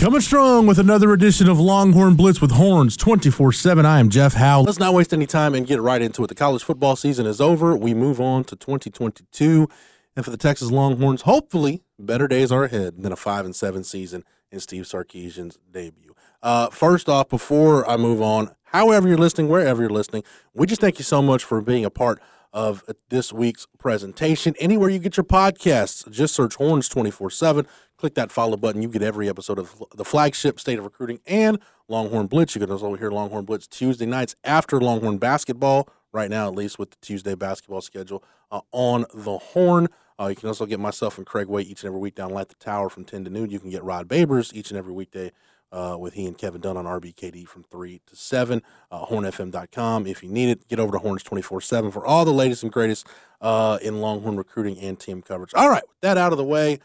Coming strong with another edition of Longhorn Blitz with Horns 24 7. I am Jeff Howe. Let's not waste any time and get right into it. The college football season is over. We move on to 2022. And for the Texas Longhorns, hopefully, better days are ahead than a 5 and 7 season in Steve Sarkisian's debut. Uh, first off, before I move on, however you're listening, wherever you're listening, we just thank you so much for being a part of this week's presentation. Anywhere you get your podcasts, just search Horns 24 7. Click that follow button. You get every episode of the flagship State of Recruiting and Longhorn Blitz. You can also hear Longhorn Blitz Tuesday nights after Longhorn basketball, right now, at least with the Tuesday basketball schedule uh, on the Horn. Uh, you can also get myself and Craig Way each and every week down Light the Tower from 10 to noon. You can get Rod Babers each and every weekday uh, with he and Kevin Dunn on RBKD from 3 to 7. Uh, HornFM.com if you need it. Get over to Horns 24 7 for all the latest and greatest uh, in Longhorn recruiting and team coverage. All right, with that out of the way,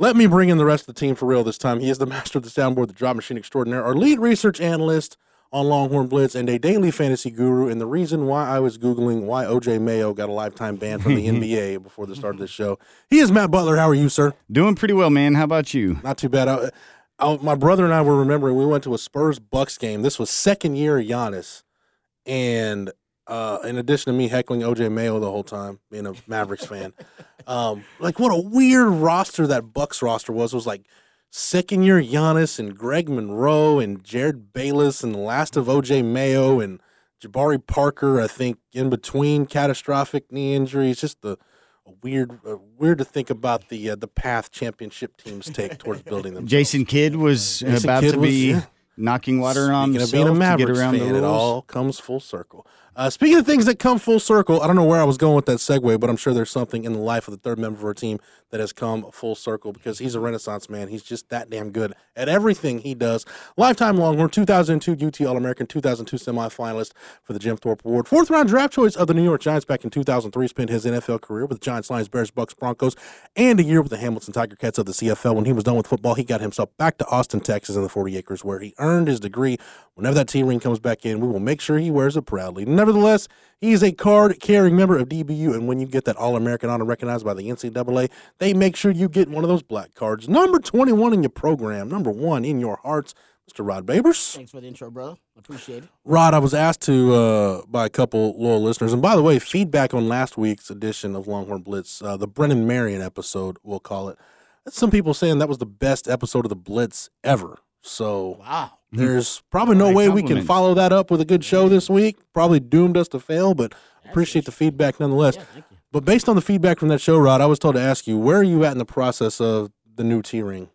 let me bring in the rest of the team for real this time. He is the master of the soundboard, the drop machine extraordinaire, our lead research analyst on Longhorn Blitz, and a daily fantasy guru. And the reason why I was Googling why OJ Mayo got a lifetime ban from the NBA before the start of this show, he is Matt Butler. How are you, sir? Doing pretty well, man. How about you? Not too bad. I, I, my brother and I were remembering we went to a Spurs Bucks game. This was second year Giannis, and uh, in addition to me heckling OJ Mayo the whole time, being a Mavericks fan, um, like what a weird roster that Bucks roster was. It was like second year Giannis and Greg Monroe and Jerryd Bayless and the last of OJ Mayo and Jabari Parker. I think in between catastrophic knee injuries, just the a weird, uh, weird to think about the uh, the path championship teams take towards building them. Jason Kidd was Jason about Kidd to was- be yeah. knocking water on Speaking himself being a to Mavericks get around fan, the it all comes full circle. Uh, speaking of things that come full circle, I don't know where I was going with that segue, but I'm sure there's something in the life of the third member of our team that has come full circle because he's a renaissance man. He's just that damn good at everything he does. Lifetime Longhorn, 2002 UT All-American, 2002 semifinalist for the Jim Thorpe Award. Fourth round draft choice of the New York Giants back in 2003. Spent his NFL career with the Giants, Lions, Bears, Bucks, Broncos, and a year with the Hamilton Tiger Cats of the CFL. When he was done with football, he got himself back to Austin, Texas in the 40 acres where he earned his degree. Whenever that T ring comes back in, we will make sure he wears it proudly. Nevertheless, he is a card carrying member of DBU, and when you get that All American honor recognized by the NCAA, they make sure you get one of those black cards. Number 21 in your program, number one in your hearts, Mr. Rod Babers. Thanks for the intro, brother. Appreciate it. Rod, I was asked to uh, by a couple loyal listeners, and by the way, feedback on last week's edition of Longhorn Blitz, uh, the Brennan Marion episode, we'll call it. Some people saying that was the best episode of the Blitz ever. So Wow. There's probably no way we can follow that up with a good show this week. Probably doomed us to fail, but appreciate the feedback nonetheless. Yeah, thank you. But based on the feedback from that show, Rod, I was told to ask you where are you at in the process of the new T ring?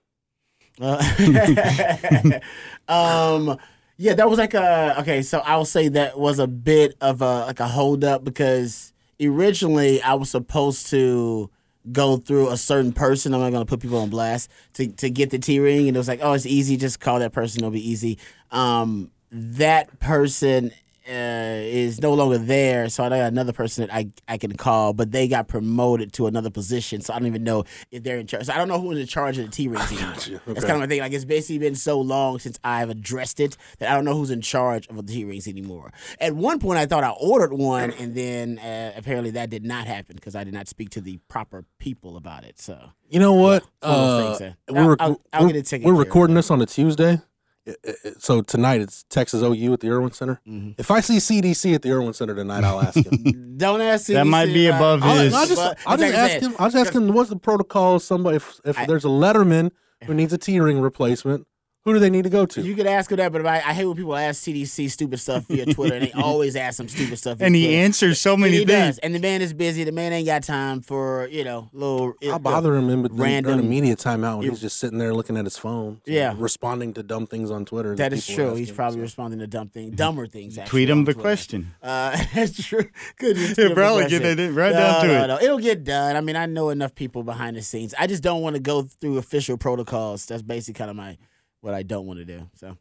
Uh, um, yeah, that was like a okay. So I'll say that was a bit of a like a hold up because originally I was supposed to go through a certain person. I'm not gonna put people on blast to to get the T ring, and it was like, oh, it's easy. Just call that person. It'll be easy. Um, that person uh, is no longer there, so I got another person that I, I can call, but they got promoted to another position, so I don't even know if they're in charge. So I don't know who's in charge of the T rings anymore. you. That's kind of my thing. Like it's basically been so long since I've addressed it that I don't know who's in charge of the T rings anymore. At one point, I thought I ordered one, and then uh, apparently that did not happen because I did not speak to the proper people about it. So You know what? one of those Uh, things, uh, we're I'll- rec- I'll- I'll we're- get it taken We're care recording this on a Tuesday. I- I- So tonight it's Texas OU at the Erwin Center. Mm-hmm. If I see CDC at the Erwin Center tonight, I'll ask him. don't ask. CDC, that might be CDC above about it. his- I'll, I'll just, But- I'll just ask said, him. I'll just ask him what's the protocol. If somebody, if, if I- there's a letterman who needs a T ring replacement, Who do they need to go to? You could ask him that, but I, I hate when people ask CDC stupid stuff via Twitter, and they always ask some stupid stuff. via And he Twitter. answers so many he things. does, and the man is busy. The man ain't got time for you know little. I'll bother him in between random a media timeout when you- he's just sitting there looking at his phone. Yeah. responding to dumb things on Twitter. That is true. He's asking, probably so. responding to dumb things, dumber things. Actually, Tweet him the Twitter. question. Uh, that's true. Could just Yeah, tweet him the probably get question. it right no, down to no, it. No, it'll get done. I mean, I know enough people behind the scenes. I just don't want to go through official protocols. That's basically kind of my what I don't want to do. So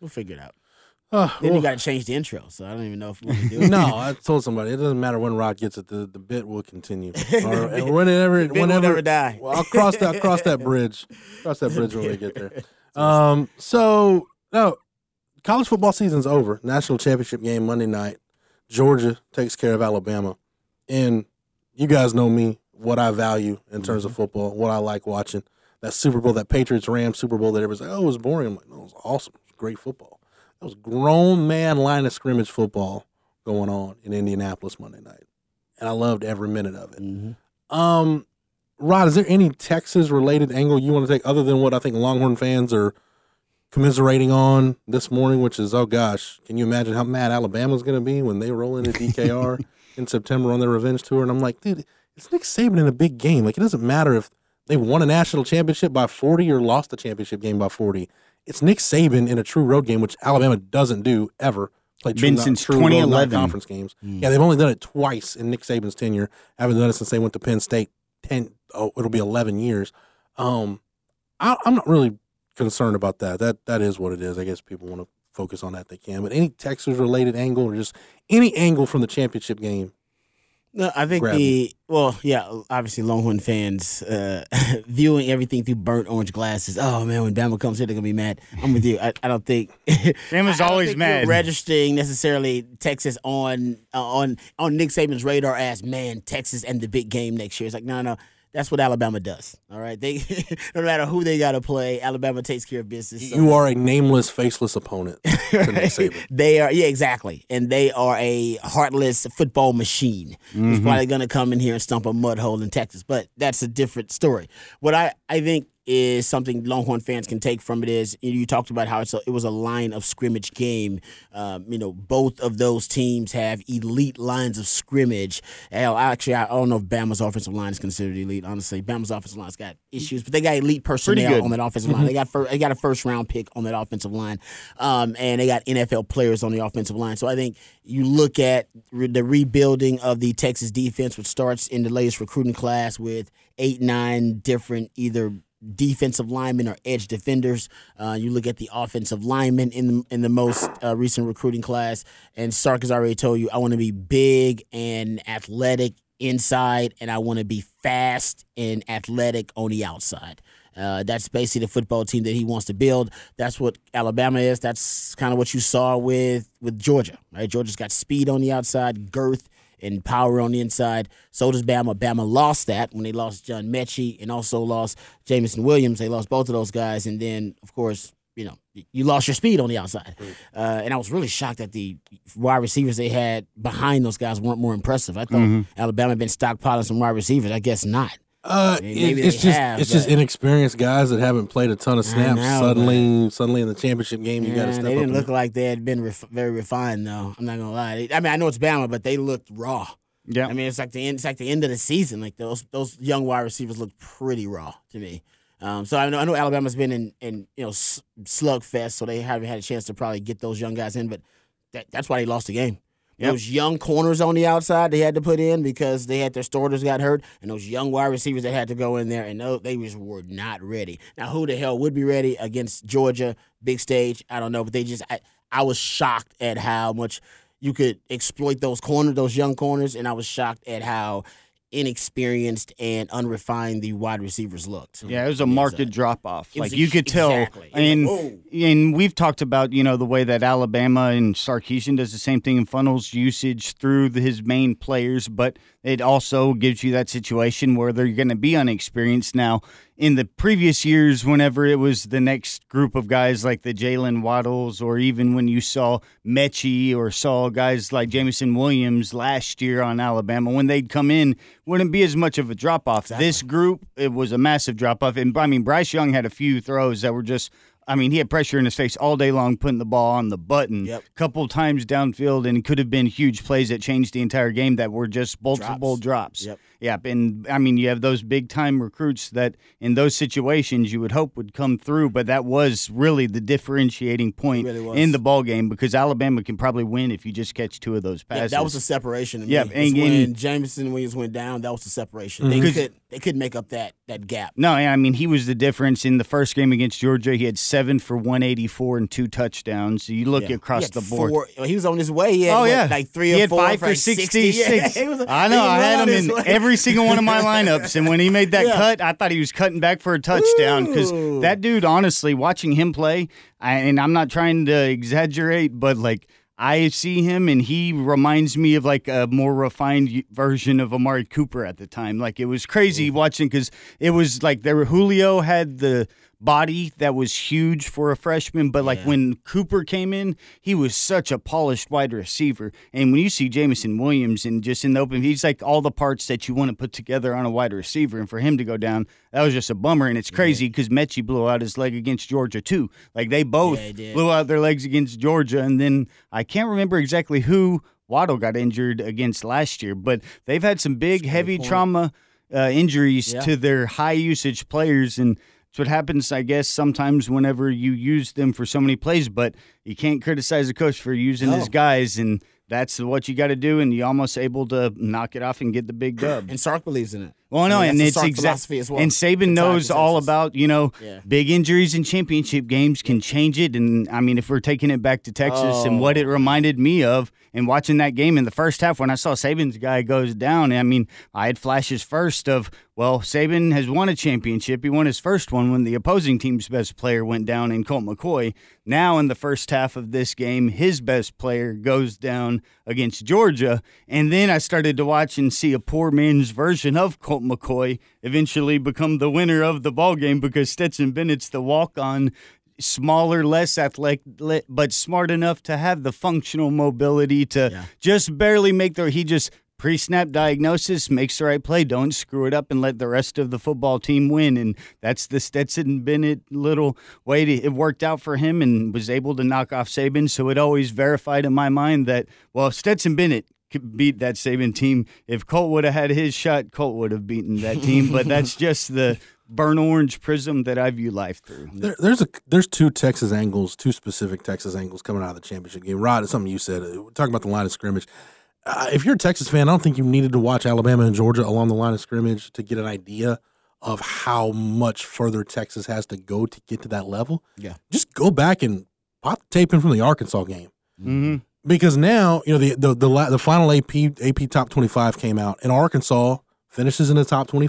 we'll figure it out. Uh, Then well, you got to change the intro. So I don't even know if we can do it. no, I told somebody it doesn't matter when Rod gets it. The, the bit will continue, or whenever, bit will whenever never die. Well, I'll cross that I'll cross that bridge. Cross that bridge when we get there. Um. So no, college football season's over. National championship game Monday night. Georgia takes care of Alabama, and you guys know me. What I value in terms of football, what I like watching. That Super Bowl, that Patriots Rams Super Bowl, that everybody's like, oh, it was boring. I'm like, no, it was awesome. It was great football. That was grown man line of scrimmage football going on in Indianapolis Monday night, and I loved every minute of it. Mm-hmm. Um, Rod, is there any Texas related angle you want to take other than what I think Longhorn fans are commiserating on this morning, which is, oh gosh, can you imagine how mad Alabama's going to be when they roll into DKR in September on their revenge tour? And I'm like, dude, it's Nick Saban in a big game. Like, it doesn't matter if they won a national championship by 40 or lost the championship game by 40. It's Nick Saban in a true road game, which Alabama doesn't do ever. Play true, Been non- since true 2011. non-conference games. Yeah, they've only done it twice in Nick Saban's tenure. Haven't done it since they went to Penn State. Ten, oh, it'll be eleven years. Um, I, I'm not really concerned about that. That that is what it is. I guess people want to focus on that they can. But any Texas related angle or just any angle from the championship game. No, I think grab the well, yeah, obviously Longhorn fans uh, viewing everything through burnt orange glasses. Oh man, when Bama comes here, they're gonna be mad. I'm with you. I, I don't think Bama's I don't always think mad. registering necessarily Texas on uh, on on Nick Saban's radar as man Texas and the big game next year. It's like no, no. That's what Alabama does. All right, they no matter who they got to play, Alabama takes care of business. So- You are a nameless, faceless opponent to they are yeah exactly and they are a heartless football machine Mm-hmm. who's probably going to come in here and stump a mud hole in texas but that's a different story what i i think is something longhorn fans can take from it is you, talked about how it's a, it was a line of scrimmage game. Um, you know both of those teams have elite lines of scrimmage. Hell, actually i don't know if bama's offensive line is considered elite honestly. Bama's offensive line's got issues but they got elite personnel on that offensive line. They got fir- they got a first round pick on that offensive line. Um, and they got NFL players on the offensive line. So I think you look at re- the rebuilding of the Texas defense, which starts in the latest recruiting class with eight, nine different either defensive linemen or edge defenders. Uh, you look at the offensive linemen in the, in the most uh, recent recruiting class, and Sark has already told you, I want to be big and athletic inside, and I want to be fast and athletic on the outside. Uh, that's basically the football team that he wants to build. That's what Alabama is. That's kind of what you saw with with Georgia. Right? Georgia's got speed on the outside, girth and power on the inside. So does Bama. Bama lost that when they lost John Metchie and also lost Jameson Williams. They lost both of those guys, and then of course you know you lost your speed on the outside. Uh, and I was really shocked that the wide receivers they had behind those guys weren't more impressive. I thought Alabama had been stockpiling some wide receivers. I guess not. Uh, mean, it- it's just have, it's just inexperienced guys that haven't played a ton of snaps. know, suddenly, suddenly in the championship game, you got to Yeah, step they up. didn't and- look like they had been ref- very refined, though. I'm not gonna lie. I mean, I know it's Bama, but they looked raw. Yeah. I mean, it's like the end. It's like the end of the season. Like those those young wide receivers look pretty raw to me. Um, so I know I know Alabama's been in in you know slugfest, so they haven't had a chance to probably get those young guys in. But that, that's why they lost the game. Yep. Those young corners on the outside they had to put in because they had their starters got hurt, and those young wide receivers that had to go in there, and they just were not ready. Now, who the hell would be ready against Georgia, big stage? I don't know, but they just I, I was shocked at how much you could exploit those corners, those young corners, and I was shocked at how inexperienced and unrefined the wide receivers looked. Yeah, it was a marked drop off. Like a- you could tell, exactly. It was and like, and we've talked about you know the way that Alabama and Sarkisian does the same thing and funnels usage through the, his main players, but it also gives you that situation where they're going to be unexperienced. Now, in the previous years, whenever it was the next group of guys like the Jaylen Waddles, or even when you saw Metchie or saw guys like Jameson Williams last year on Alabama, when they'd come in, wouldn't be as much of a drop off. This group, it was a massive drop off. And I mean, Bryce Young had a few throws that were just I mean, he had pressure in his face all day long, putting the ball on the button. Yep. Couple times downfield, and could have been huge plays that changed the entire game that were just multiple drops. Yep. Yep. And I mean, you have those big time recruits that in those situations you would hope would come through, but that was really the differentiating point really in the ball game because Alabama can probably win if you just catch two of those Yeah, passes. that was a separation. Yeah, me. and- when and- Jameson Williams went down, that was the separation. Mm-hmm. They Because- could they could make up that that gap. No, I mean he was the difference in the first game against Georgia. He had seven for one eighty four and two touchdowns. So you look Yeah. across the board. Four, he was on his way. He had, oh what, yeah, like three he or four five for like sixty six. Yeah, was- I know. I had him in way. every single one of my lineups, and when he made that Yeah. cut, I thought he was cutting back for a touchdown because that dude. Honestly, watching him play, I, and I'm not trying to exaggerate, but like. I see him and he reminds me of like a more refined version of Amari Cooper at the time. Like it was crazy watching because it was like there were Julio had the body that was huge for a freshman, but like Yeah. when Cooper came in, he was such a polished wide receiver. And when you see Jameson Williams and just in the open, he's like all the parts that you want to put together on a wide receiver. And for him to go down, that was just a bummer. And it's crazy because Metchie blew out his leg against Georgia too. Like they both Yeah, blew out their legs against Georgia. And then I can't remember exactly who Waddle got injured against last year, but they've had some big, heavy point. trauma uh, injuries Yeah. to their high usage players. And it's what happens, I guess, sometimes whenever you use them for so many plays, but you can't criticize the coach for using his guys. And that's what you got to do. And you're almost able to knock it off and get the big dub. And Sark believes in it. Well, no, I mean, and it's the Sark exact. philosophy as well. And Saban knows all about you know Yeah. big injuries in championship games can change it. And I mean, if we're taking it back to Texas and what it Oh. reminded me of, and watching that game in the first half when I saw Saban's guy goes down, I mean, I had flashes first of well, Saban has won a championship. He won his first one when the opposing team's best player went down in Colt McCoy. Now, in the first half of this game, his best player goes down against Georgia. And then I started to watch and see a poor man's version of Colt McCoy eventually become the winner of the ball game because Stetson Bennett's the walk on. Smaller, less athletic, but smart enough to have the functional mobility to Yeah. just barely make the. He just pre-snap diagnosis makes the right play. Don't screw it up and let the rest of the football team win. And that's the Stetson Bennett little way to, it worked out for him and was able to knock off Saban. So it always verified in my mind that well, Stetson Bennett beat that Saban team, if Colt would have had his shot, Colt would have beaten that team. but that's just the burn orange prism that I view life through. There, there's a there's two Texas angles, two specific Texas angles coming out of the championship game. Rod, it's something you said. Uh, talking about the line of scrimmage. Uh, if you're a Texas fan, I don't think you needed to watch Alabama and Georgia along the line of scrimmage to get an idea of how much further Texas has to go to get to that level. Yeah. Just go back and pop the tape in from the Arkansas game Mm-hmm. Because now you know the the the, la- the final AP AP top twenty five came out and Arkansas finishes in the top twenty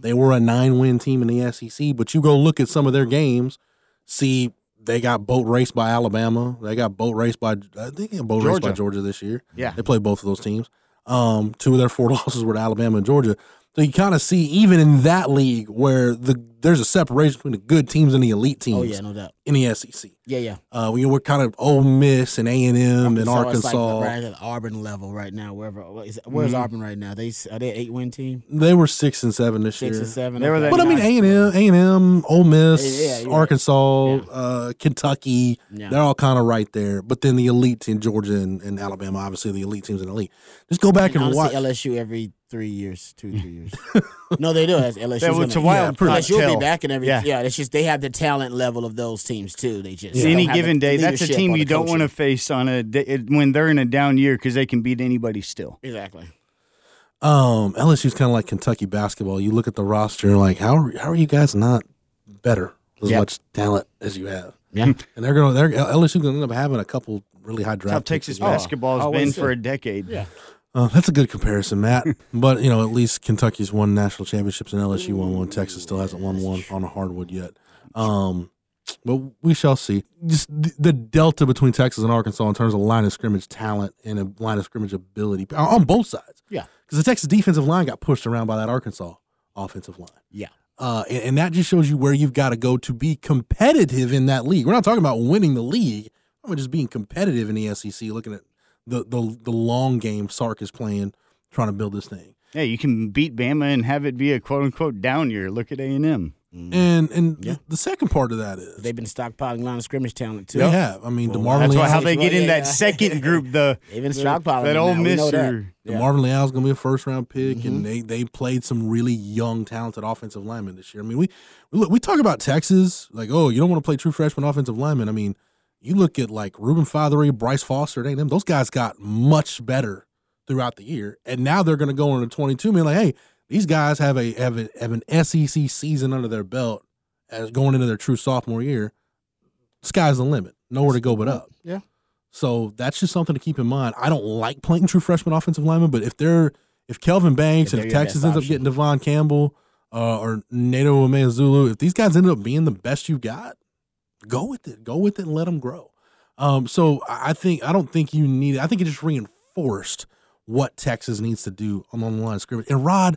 They were a nine win team in the SEC, but you go look at some of their games, see they got boat raced by Alabama. They got boat raced by I think they got boat raced by Georgia. Georgia this year. Yeah. they played both of those teams. Um, two of their four losses were to Alabama and Georgia. So you kind of see even in that league where the there's a separation between the good teams and the elite teams Oh yeah, no doubt. in the SEC. Yeah, yeah. Uh, we we're kind of Ole Miss and A and M and So Arkansas. It's like right at Auburn level right now. Wherever is, where's Mm-hmm. Auburn right now? They are they eight win team, they were six and seven this six year. and seven. They were okay. that But I mean, A and M, A and M, Ole Miss, Yeah, yeah, you're right. Arkansas, Yeah. uh, Kentucky, Yeah. they're all kind of right there. But then the elite team, Georgia and, and Alabama, obviously the elite teams in the league. Just go back and Honestly, watch. LSU every three years, two three years. no, they do. That's LSU. That was a wild LSU will be back and every. Yeah. Yeah. it's just they have the talent level of those teams too. They just Any given day, that's a team you don't want to face on a day, when they're in a down year because they can beat anybody still. Exactly. Um, LSU's kind of like Kentucky basketball. You look at the roster, like how are, how are you guys not better as Yep. much talent as you have? Yeah. And they're gonna they're LSU gonna end up having a couple really high draft. How picks Texas well. basketball has always been so. for a decade. Yeah. Uh, that's a good comparison, Matt. but you know, at least Kentucky's won national championships and LSU won one. Texas still hasn't won one on a hardwood yet. Um, but we shall see. Just the, the delta between Texas and Arkansas in terms of line of scrimmage talent and a line of scrimmage ability on- on both sides. Yeah. because the Texas defensive line got pushed around by that Arkansas offensive line. Yeah. Uh, and, and that just shows you where you've got to go to be competitive in that league. We're not talking about winning the league. I'm just being competitive in the SEC. Looking at the the the long game Sark is playing, trying to build this thing. Yeah, you can beat Bama and have it be a quote unquote down year. Look at A and M. And and the, the second part of that is They've been stockpiling line of scrimmage talent too. they have. I mean, the Marvin That's Lee why how they get in Yeah. that second group. The They've been stockpiling that them old now. We know that. Mister. The Yeah. Marvin Leal's going to be a first round pick, Mm-hmm. and they they played some really young, talented offensive linemen this year. I mean, we we, look, we talk about Texas like, oh, you don't want to play true freshman offensive linemen. I mean, you look at like Reuben Fatheree, Bryce Foster, they them those guys got much better throughout the year, and now they're going to go into twenty two. Being like, hey, these guys have a have a, have an SEC season under their belt as going into their true sophomore year. Sky's the limit. Nowhere to go but up. Yeah. So that's just something to keep in mind. I don't like playing true freshman offensive linemen, but if they're if Kelvin Banks If and if Texas best ends up getting Devon Campbell uh, or Nato Zulu, if these guys end up being the best you've got, go with it. Go with it and let them grow. Um, so I think I don't think you need. I think it just reinforced what Texas needs to do on the line of scrimmage. And Rod,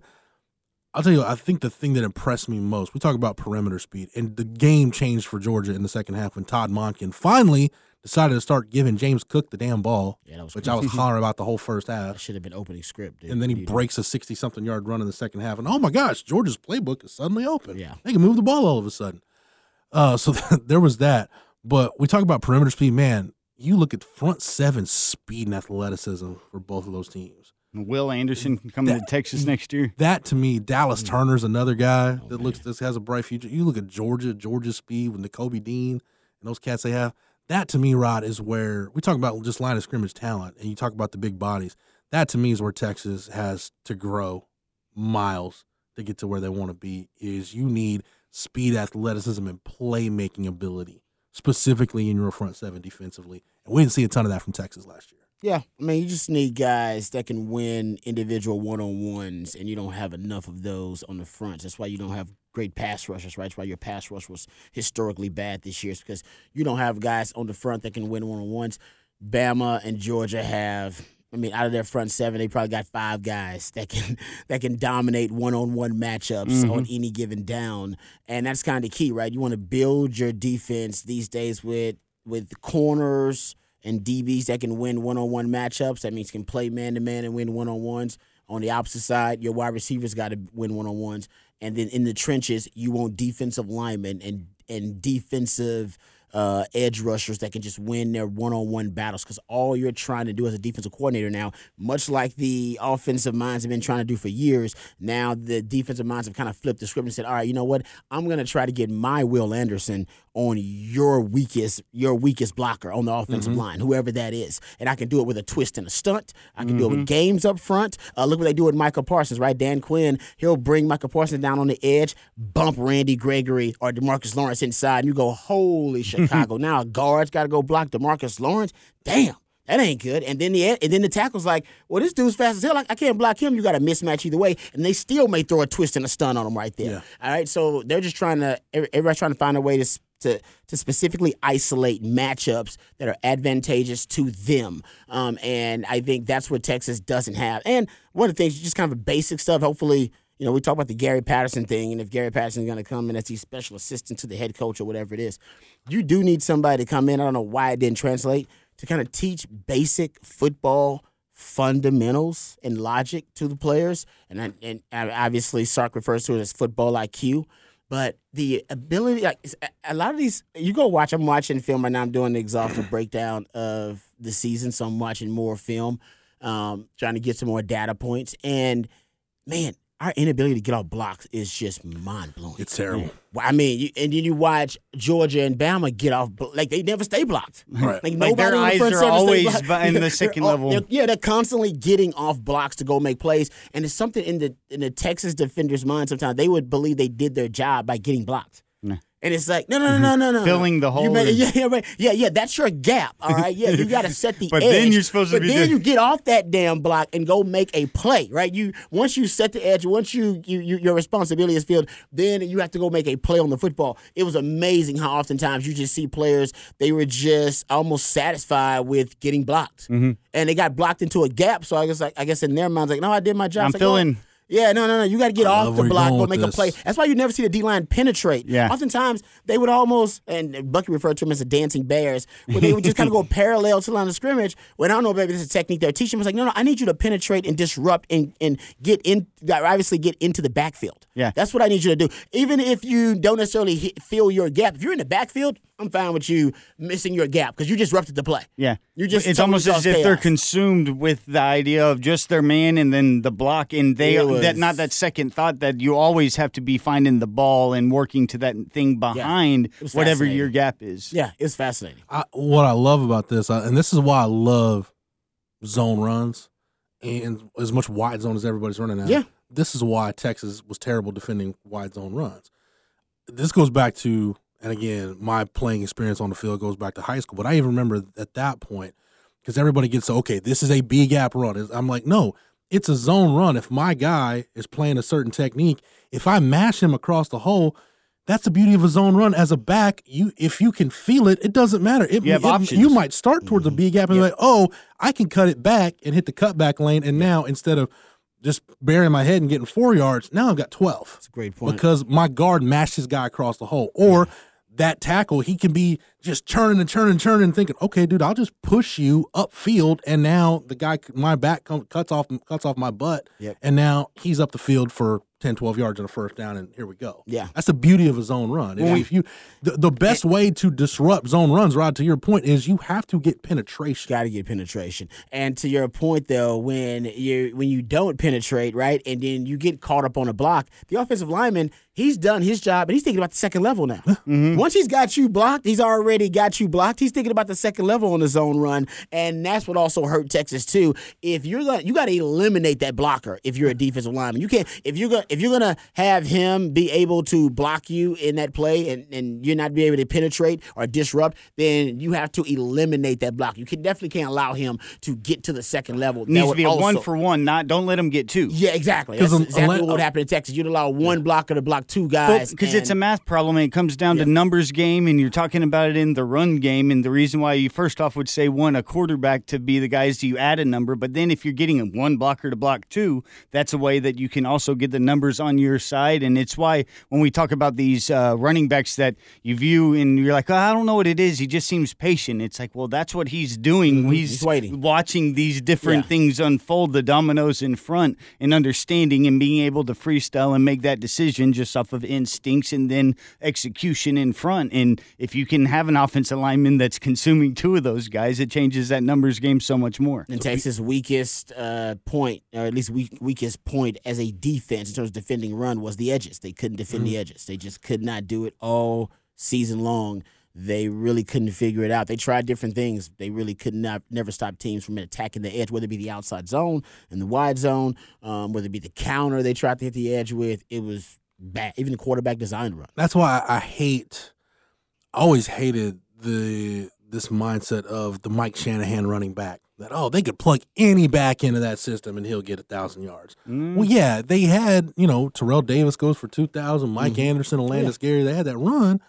I'll tell you, I think the thing that impressed me most, we talk about perimeter speed, and the game changed for Georgia in the second half when Todd Monken finally decided to start giving James Cook the damn ball, Yeah, that was which I was hollering about the whole first That half. should have been opening script. Dude. And then he you breaks a 60 something yard run in the second half. And oh my gosh, Georgia's playbook is suddenly open. Yeah. They can move the ball all of a sudden. Uh, so there was that. But we talk about perimeter speed. Man, you look at front seven speed and athleticism for both of those teams. Will Anderson coming to Texas next year. That to me, Dallas Mm. Turner's another guy Oh, that looks this has a bright future. You look at Georgia, Georgia speed with Nakobe Dean and those cats they have. That to me, Rod, is where we talk about just line of scrimmage talent, and you talk about the big bodies. That to me is where Texas has to grow miles to get to where they want to be. Is you need speed, athleticism, and playmaking ability, specifically in your front seven defensively. And we didn't see a ton of that from Texas last year. Yeah, I mean, you just need guys that can win individual one on ones, and you don't have enough of those on the fronts. That's why you don't have great pass rushers, right? That's why your pass rush was historically bad this year, is because you don't have guys on the front that can win one on ones. Bama and Georgia have. I mean, out of their front seven, they probably got five guys that can that can dominate one on one matchups on mm-hmm. any given down, and that's kind of key, right? You want to build your defense these days with with corners and DBs that can win one on one matchups. That means can play man to man and win one on ones. On the opposite side, your wide receivers got to win one on ones. And then in the trenches, you want defensive linemen and and defensive uh, edge rushers that can just win their one on one battles. Because all you're trying to do as a defensive coordinator now, much like the offensive minds have been trying to do for years, now the defensive minds have kind of flipped the script and said, all right, you know what? I'm going to try to get my Will Anderson on your weakest your weakest blocker on the offensive line, whoever that is. And I can do it with a twist and a stunt. I can do it with games up front. Uh, look what they do with Michael Parsons, right? Dan Quinn, he'll bring Michael Parsons down on the edge, bump Randy Gregory or Demarcus Lawrence inside, and you go, holy Chicago. now a guard's got to go block Demarcus Lawrence. Damn. That ain't good. And then the and then the tackle's like, well, this dude's fast as hell. Like, I can't block him. You got a mismatch either way, and they still may throw a twist and a stun on him right there. All right, so they're just trying to everybody's trying to find a way to to to specifically isolate matchups that are advantageous to them. Um, and I think that's what Texas doesn't have. And one of the things, just kind of basic stuff. Hopefully, you know, we talk about the Gary Patterson thing, and if Gary Patterson's going to come in as the special assistant to the head coach or whatever it is, you do need somebody to come in. I don't know why it didn't translate to kind of teach basic football fundamentals and logic to the players. And and obviously, Sark refers to it as football IQ. But the ability, like a- lot of these, you go watch. I'm watching film right now. I'm doing the exhaustive breakdown of the season, so I'm watching more film, um, trying to get some more data points. And man, our inability to get off blocks is just mind blowing. It's terrible. I mean, you, and then you watch Georgia and Bama get off like they never stay blocked. Right. Like, Like, their nobody on the eyes front are seven stay always blocked. in the They're second all- level. they're- yeah, they're constantly getting off blocks to go make plays, and it's something in the in the Texas defenders' mind. Sometimes they would believe they did their job by getting blocked. And it's like no, no, no, no, no, no. Filling the hole made- yeah, yeah, right. yeah, yeah. That's your gap. All right. Yeah, you got to set the edge. But edge. then you're supposed to but be then doing- you get off that damn block and go make a play. Right. You once you set the edge, once you, you, you your responsibility is filled, then you have to go make a play on the football. It was amazing how oftentimes you just see players they were just almost satisfied with getting blocked, Mm-hmm. and they got blocked into a gap. So I guess like I guess in their minds like, no, I did my job. I'm like, no, feeling- Yeah, no, no, no. You got to get I off the block or make a play. That's why you never see the D line penetrate. Yeah. Oftentimes they would almost, and Bucky referred to them as the dancing bears, where they would just kind of go parallel to the line of scrimmage. When I don't know, maybe this is a technique they're teaching. It's like, no, no, I need you to penetrate and disrupt and and get in, obviously get into the backfield. Yeah. that's what I need you to do. Even if you don't necessarily hit, fill your gap, if you're in the backfield, I'm fine with you missing your gap because you disrupted the play. Yeah, You just it's almost as caused if they're consumed with the idea of just their man and then the block, and they was- that not that second thought that you always have to be finding the ball and working to that thing behind was whatever your gap is. Yeah, it's fascinating. I, what I love about this, uh, and this is why I love zone runs and as much wide zone as everybody's running now. Yeah. This is why Texas was terrible defending wide zone runs. This goes back to, and again, my playing experience on the field goes back to high school, but I even remember at that point, because everybody gets, okay, this is a B gap run. I'm like, no, it's a zone run. If my guy is playing a certain technique, if I mash him across the hole, that's the beauty of a zone run. As a back, you if you can feel it, it doesn't matter. It, You it- you might start towards a mm-hmm. B gap and be like, oh, I can cut it back and hit the cutback lane. And now instead of just burying my head and getting four yards, now I've got 12 It's a great point. because my guard mashed his guy across the hole. Or that tackle, he can be just churning and churning and churning and thinking, okay, dude, I'll just push you upfield. And now the guy, my back cuts off cuts off my butt. Yep. And now he's up the field for 10, 12 yards and a first down. And here we go. Yeah. That's the beauty of a zone run. If, if you, the, the best way to disrupt zone runs, Rod, to your point, is you have to get penetration. Got to get penetration. And to your point, though, when you when you don't penetrate, right, and then you get caught up on a block, the offensive lineman he's done his job, and he's thinking about the second level now. Mm-hmm. Once he's got you blocked, he's already got you blocked. He's thinking about the second level on the zone run, and that's what also hurt Texas too. If you're gonna, you got to eliminate that blocker. If you're a defensive lineman, you can't. If you're gonna, if you're gonna have him be able to block you in that play, and and you're not be able to penetrate or disrupt, then you have to eliminate that block. You can definitely can't allow him to get to the second level. That Needs to would be a also- one for one. Not don't let him get two. Yeah, exactly. That's exactly unle- what would happen in Texas. You'd allow one blocker to block two guys because it's a math problem and it comes down to numbers game and you're talking about it in the run game and the reason why you first off would say one a quarterback to be the guys you add a number but then if you're getting one blocker to block two that's a way that you can also get the numbers on your side. And it's why when we talk about these uh, running backs that you view and you're like oh, I don't know what it is. He just seems patient. It's like well that's what he's doing. He's, He's waiting. watching these different Yeah. things unfold the dominoes in front and understanding and being able to freestyle and make that decision just off of instincts and then execution in front. And if you can have an offensive lineman that's consuming two of those guys, it changes that numbers game so much more. And Texas' weakest uh, point, or at least weak, weakest point as a defense in terms of defending run, was the edges. They couldn't defend the edges. They just could not do it all season long. They really couldn't figure it out. They tried different things. They really could not never stop teams from attacking the edge, whether it be the outside zone and the wide zone, um, whether it be the counter they tried to hit the edge with. It was bad. Even the quarterback design run. That's why I hate, I always hated the this mindset of the Mike Shanahan running back. That oh, they could plug any back into that system and he'll get a thousand yards. Mm. Well, yeah, they had you know Terrell Davis goes for two thousand, Mike mm-hmm. Anderson, Olandis Gary. They had that run.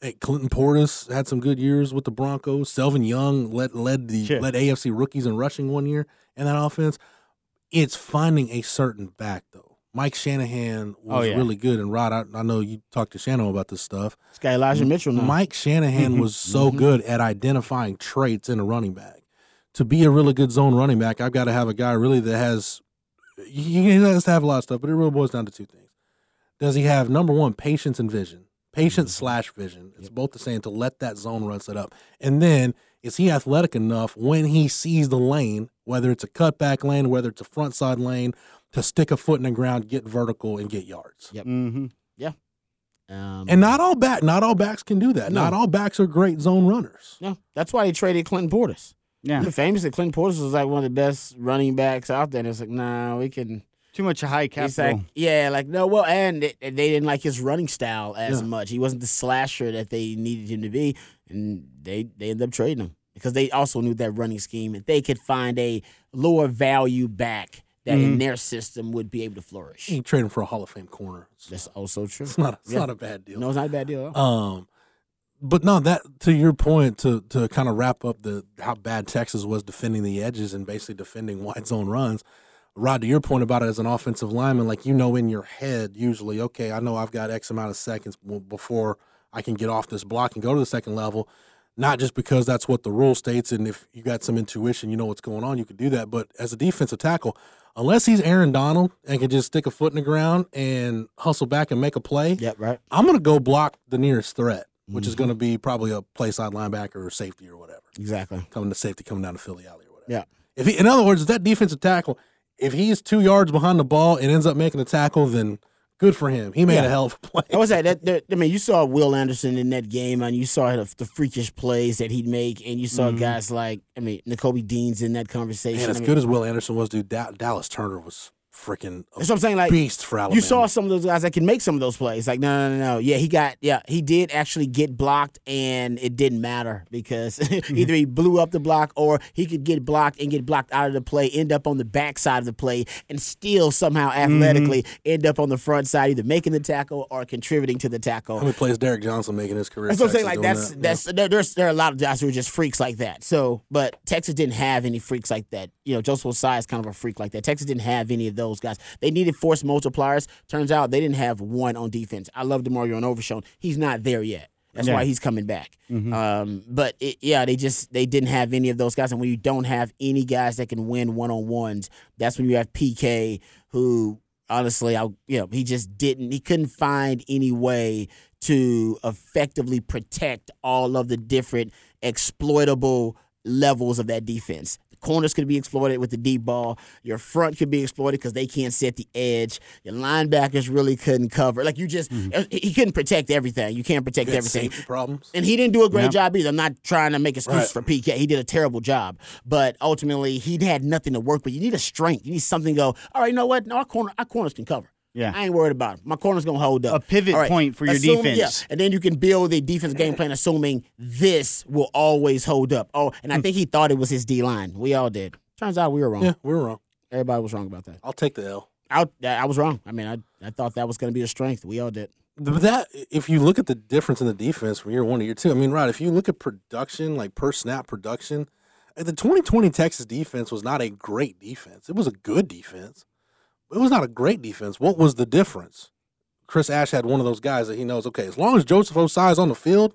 Hey, Clinton Portis had some good years with the Broncos. Selvin Young led led the Sure. led AFC rookies in rushing one year in that offense. It's finding a certain back though. Mike Shanahan oh, was Oh, yeah. really good, and Rod, I, I know you talked to Shannon about this stuff. This guy Elijah Mitchell now. Mike Shanahan was so mm-hmm. good at identifying traits in a running back. To be a really good zone running back, I've got to have a guy really that has. He has to have a lot of stuff, but it really boils down to two things. Does he have number one patience and vision? Patience mm-hmm. slash vision. It's both the same to let that zone run set up, and then is he athletic enough when he sees the lane, whether it's a cutback lane, whether it's a front side lane, to stick a foot in the ground, get vertical, and get yards. Yep. Mm-hmm. Yeah. Um, And not all back, not all backs can do that. No. Not all backs are great zone runners. no, that's why they traded Clinton Portis. Yeah. Famously, Clinton Portis was like one of the best running backs out there. And it's like, nah, we can. Too much high It's capital. like, yeah, like no, well, and they, they didn't like his running style as Yeah. much. He wasn't the slasher that they needed him to be, and they they ended up trading him because they also knew that running scheme. If they could find a lower value back that Mm-hmm. in their system would be able to flourish. You trade him for a Hall of Fame corner. It's, That's also true. it's not. It's Yeah. not a bad deal. No, it's not a bad deal. Um, but no, that to your point to to kind of wrap up the how bad Texas was defending the edges and basically defending wide zone runs. Rod, to your point about it as an offensive lineman, like you know in your head usually, okay, I know I've got X amount of seconds before I can get off this block and go to the second level. Not just because that's what the rule states, and if you got some intuition, you know what's going on, you could do that. But as a defensive tackle, unless he's Aaron Donald and can just stick a foot in the ground and hustle back and make a play, Yep, right. I'm going to go block the nearest threat, which Mm-hmm. is going to be probably a play side linebacker or safety or whatever, Exactly. coming to safety, coming down to Philly alley or whatever. Yeah. If he, in other words, if that defensive tackle, if he's two yards behind the ball and ends up making a tackle, then good for him. He made Yeah. a hell of a play. I was that, that, that. I mean, you saw Will Anderson in that game, and you saw the, the freakish plays that he'd make, and you saw mm-hmm. guys like, I mean, Nakobe Dean's in that conversation. Man, as I mean, good as Will Anderson was, dude, Da- Dallas Turner was freaking That's what I'm saying. Like beast for Alabama. You saw some of those guys that can make some of those plays. Like, no, no, no, no. Yeah, he got, yeah, he did actually get blocked, and it didn't matter because mm-hmm. either he blew up the block or he could get blocked and get blocked out of the play, end up on the back side of the play, and still somehow mm-hmm. athletically end up on the front side, either making the tackle or contributing to the tackle. How many plays Derrick Johnson making his career? That's what I'm saying. Like that's that? that's there, there's there are a lot of guys who are just freaks like that. So, but Texas didn't have any freaks like that. You know, Joseph Ossai is kind of a freak like that. Texas didn't have any of those guys. They needed force multipliers. Turns out they didn't have one on defense. I love DeMarvion Overshown. He's not there yet. That's Yeah. why he's coming back. Um, but it, yeah, they just they didn't have any of those guys. And when you don't have any guys that can win one on ones, that's when you have PK who honestly, I you know he just didn't. He couldn't find any way to effectively protect all of the different exploitable levels of that defense. Corners could be exploited with the deep ball. Your front could be exploited because they can't set the edge. Your linebackers really couldn't cover. Like you just, mm-hmm. uh, he couldn't protect everything. You can't protect everything. problems. And he didn't do a great Yeah. job either. I'm not trying to make excuses Right. for PK. He did a terrible job. But ultimately, he had nothing to work with. You need a strength. You need something to go, all right, you know what? No, our, corner, our corners can cover. Yeah. I ain't worried about it. My corner's going to hold up. A pivot All right. point for your Assuming- defense. Yeah. And then you can build the defense game plan assuming this will always hold up. Oh, and I hmm. think he thought it was his D line. We all did. Turns out we were wrong. Yeah, we were wrong. Everybody was wrong about that. I'll take the L. I, I was wrong. I mean, I, I thought that was going to be a strength. We all did. But that, if you look at the difference in the defense from year one to year two, I mean, right, if you look at production, like per snap production, the 2020 Texas defense was not a great defense. It was a good defense, but it was not a great defense. What was the difference? Chris Ash had one of those guys that he knows, okay, as long as Joseph Ossai is on the field,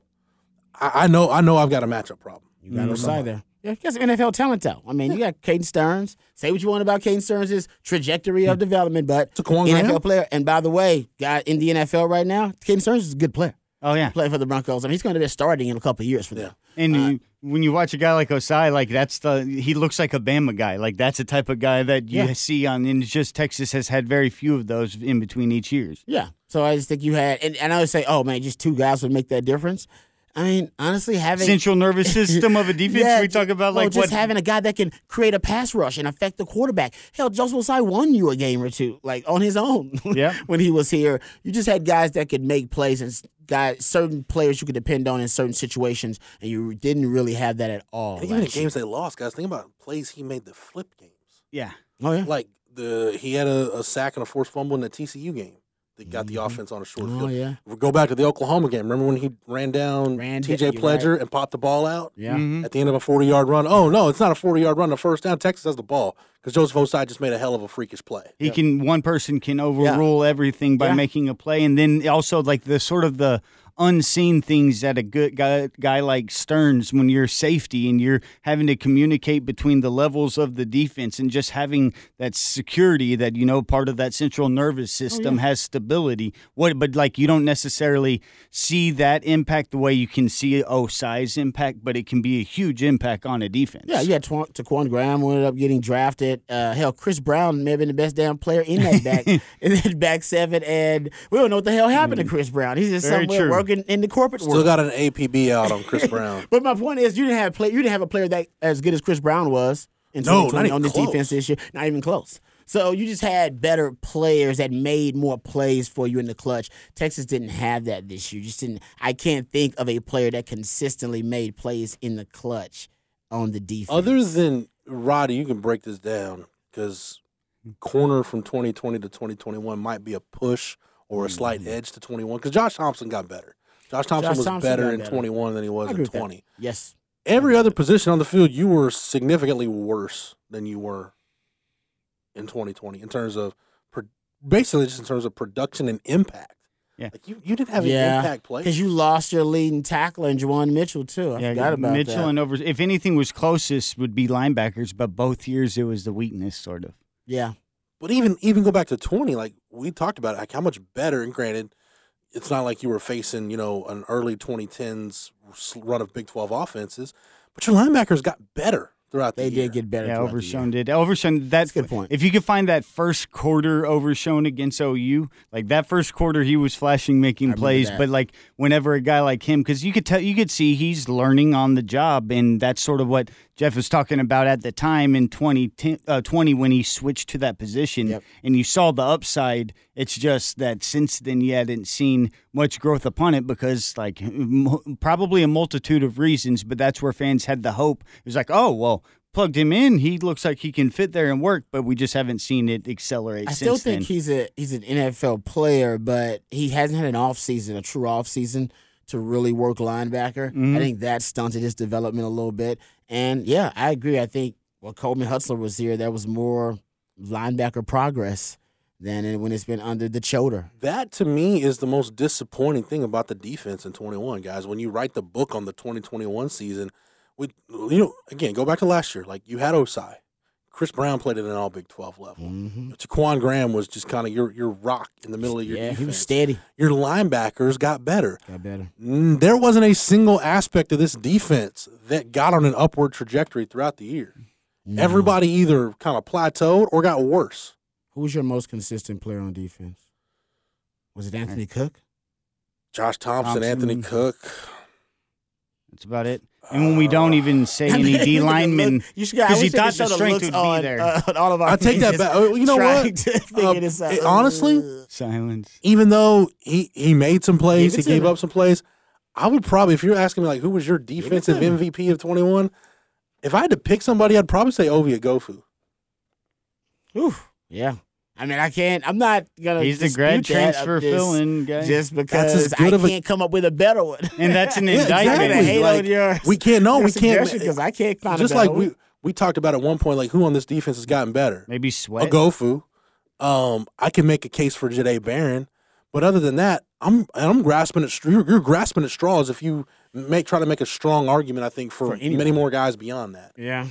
I, I know I know I've got a matchup problem. You got mm-hmm. Ossai there. Yeah, you got some NFL talent though. I mean, you got Caden Sterns. Say what you want about Caden Sterns' trajectory of hmm. development, but Ta'Quon NFL Graham? player. And by the way, guy in the NFL right now, Caden Sterns is a good player. Oh yeah. Play for the Broncos. I mean, he's going to be starting in a couple of years for them. And Uh, you, when you watch a guy like Ossai, like that's the he looks like a Bama guy. Like that's the type of guy that you Yeah. see on. And it's just Texas has had very few of those in between each years. Yeah. So I just think you had, and, and I would say, oh man, just two guys would make that difference. I mean, honestly, having Central nervous system of a defense. Yeah, we talk about well, like just what having a guy that can create a pass rush and affect the quarterback. Hell, Joseph Ossai won you a game or two, like on his own. Yeah. when he was here, you just had guys that could make plays and s- guys, certain players you could depend on in certain situations, and you didn't really have that at all. And even in last year. games they lost, guys, think about plays he made the flip games. yeah. Oh yeah. Like the he had a, a sack and a forced fumble in the TCU game. That got the offense on a short Oh field. yeah. We go back to the Oklahoma game. Remember when he ran down Ran TJ Pledger right. and popped the ball out Yeah. Mhm. at the end of a 40 yard run? Oh, no, it's not a 40 yard run. The first down, Texas has the ball because Joseph Ossai just made a hell of a freakish play. He can one person can overrule everything by Yeah. making a play, and then also like the sort of the unseen things that a good guy, guy like Sterns, when you're safety and you're having to communicate between the levels of the defense and just having that security that you know part of that central nervous system has stability. What, but like you don't necessarily see that impact the way you can see oh size impact, but it can be a huge impact on a defense. Yeah, you had Ta'Quon Graham ended up getting drafted. Uh, hell, Chris Brown may have been the best damn player in that back in that back seven, and we don't know what the hell happened to Chris Brown. He's just Very somewhere true. working in the corporate world. Still world. got an APB out on Chris Brown. but my point is, you didn't have play. You didn't have a player that as good as Chris Brown was in No, 2020 on this close. defense this year. Not even close. So you just had better players that made more plays for you in the clutch. Texas didn't have that this year. Just didn't. I can't think of a player that consistently made plays in the clutch on the defense. Other than Roddy, you can break this down because corner from 2020 to 2021 might be a push or a slight mm-hmm. edge to 21 because Josh Thompson got better. Josh Thompson. Josh was Thompson better in better. 21 than he was in agree with that. 20. yes. Every other position on the field, you were significantly worse than you were in 2020 in terms of pro- basically just in terms of production and impact. Yeah. like you, you didn't have any yeah, impact play. because you lost your leading tackler in Juwan Mitchell too. I forgot about Mitchell that. and over. If anything was closest, would be linebackers, but both years it was the weakness, sort of. yeah, But even even go back to 20, like we talked about, it, like how much better. And granted, it's not like you were facing you know an early 2010s run of Big 12 offenses, but your linebackers got better throughout the year. they year. did get better. Yeah, throughout the Overshown did. Overshown. That's a good point. If you could find that first quarter Overshown against OU, like that first quarter, he was flashing, making remember plays. that. But like whenever a guy like him, because you could tell, you could see he's learning on the job, and that's sort of what Jeff was talking about at the time in 2010, uh, 20 when he switched to that position, Yep. and you saw the upside. It's just that since then you hadn't seen much growth upon it because like m- probably a multitude of reasons, but that's where fans had the hope. It was like, oh well, plugged him in. He looks like he can fit there and work, but we just haven't seen it accelerate I still think then. he's a he's an NFL player, but he hasn't had an off season, a true off season to really work linebacker. Mm-hmm. I think that stunted his development a little bit. And yeah, I agree. I think when Coleman Hutzler was here, there was more linebacker progress than when it's been under the shoulder. That to me is the most disappointing thing about the defense in 21, guys. When you write the book on the 2021 season, we you know again go back to last year. Like you had Ossai, Chris Brown played at an All Big 12 level. Mm-hmm. Ta'Quon Graham was just kind of your your rock in the middle of your Yeah, defense. he was steady. Your linebackers got better. Got better. There wasn't a single aspect of this defense that got on an upward trajectory throughout the year. Everybody either kind of plateaued or got worse. Who was your most consistent player on defense? Was it Anthony Cook? Josh Thompson, Thompson. Anthony Cook. That's about it. And when we don't even say any D linemen, You should. Because he wish they could thought show the strength would on, be there. Uh, all of our I take that back. Oh, You know what? Uh, it- honestly, Silence. even though he he made some plays, he gave me. up some plays. I would probably, if you're asking me like who was your defensive. MVP of 21, if I had to pick somebody, I'd probably say Ovie Oghoufo. Whew. Yeah. I mean, I can't. I'm not gonna. He's the grad dispute transfer I'm just- fill-in guy. Just as because good I of a- can't come up with a better one. And that's an Yeah, indictment. Exactly. hate Like, on your. We can't. No, we can't. Because I can't find Just a like better we we talked about at one point, like who on this defense has gotten better? Maybe Sweat. Oghoufo. Um, I can make a case for Jahdae Barron, but other than that, I'm I'm grasping at you're, you're grasping at straws if you make try to make a strong argument. I think for, For anyone. many more guys beyond that. Yeah.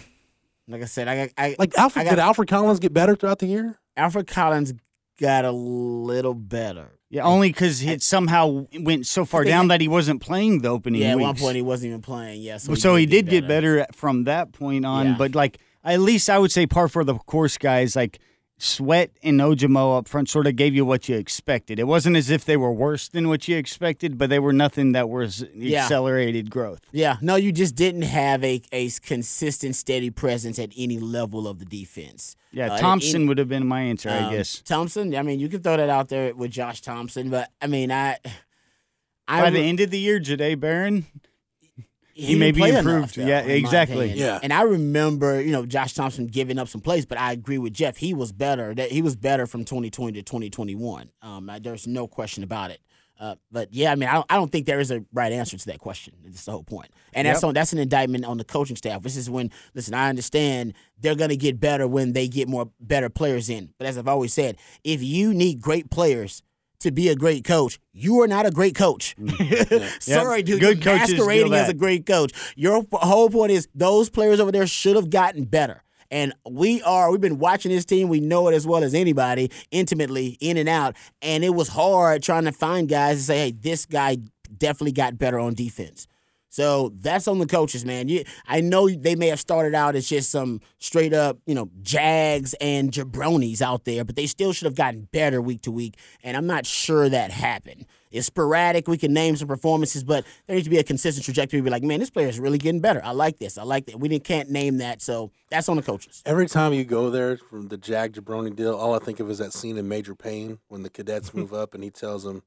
Like I said, I got. I, Like Alfred, I got- did Alfred Collins get better throughout the year? Alfred Collins got a little better. Yeah, only because it somehow went so far down that he wasn't playing the opening Yeah, at weeks. one point he wasn't even playing. Yeah, so, so he did get better from that point on. Yeah. But like at least I would say par for the course guys like Sweat and Ojomo up front sort of gave you what you expected. It wasn't as if they were worse than what you expected, but they were nothing that was Yeah. accelerated growth. Yeah, no, you just didn't have a, a consistent, steady presence at any level of the defense. Yeah, Uh, Thompson any- would have been my answer, I um, guess. Thompson. I mean, you can throw that out there with Josh Thompson, but I mean, I. I By the re- end of the year, Jahdae Barron, he, may didn't be improved. enough, though, Yeah, exactly. Yeah. and I remember, you know, Josh Thompson giving up some plays, but I agree with Jeff. He was better. That he was better from 2020 to 2021. Um, I- there's no question about it. Uh, but yeah, I mean, I don't, I don't think there is a right answer to that question. That's the whole point. point, and that's on that's an indictment on the coaching staff. This is when listen, I understand they're gonna get better when they get more better players in. But as I've always said, if you need great players to be a great coach, you are not a great coach. Sorry, dude. Good You're masquerading as a great coach. Your whole point is those players over there should have gotten better. And we are, we've been watching this team. We know it as well as anybody, intimately, in and out. And it was hard trying to find guys to say, hey, this guy definitely got better on defense. So that's on the coaches, man. You, I know they may have started out as just some straight up, you know, Jags and jabronis out there, but they still should have gotten better week to week. And I'm not sure that happened. It's sporadic. We can name some performances, but there needs to be a consistent trajectory. Be like, man, this player is really getting better. I like this. I like that. We didn't, can't name that, so that's on the coaches. Every time you go there from the Jag Jabroni deal, all I think of is that scene in Major Payne when the cadets move up and he tells them,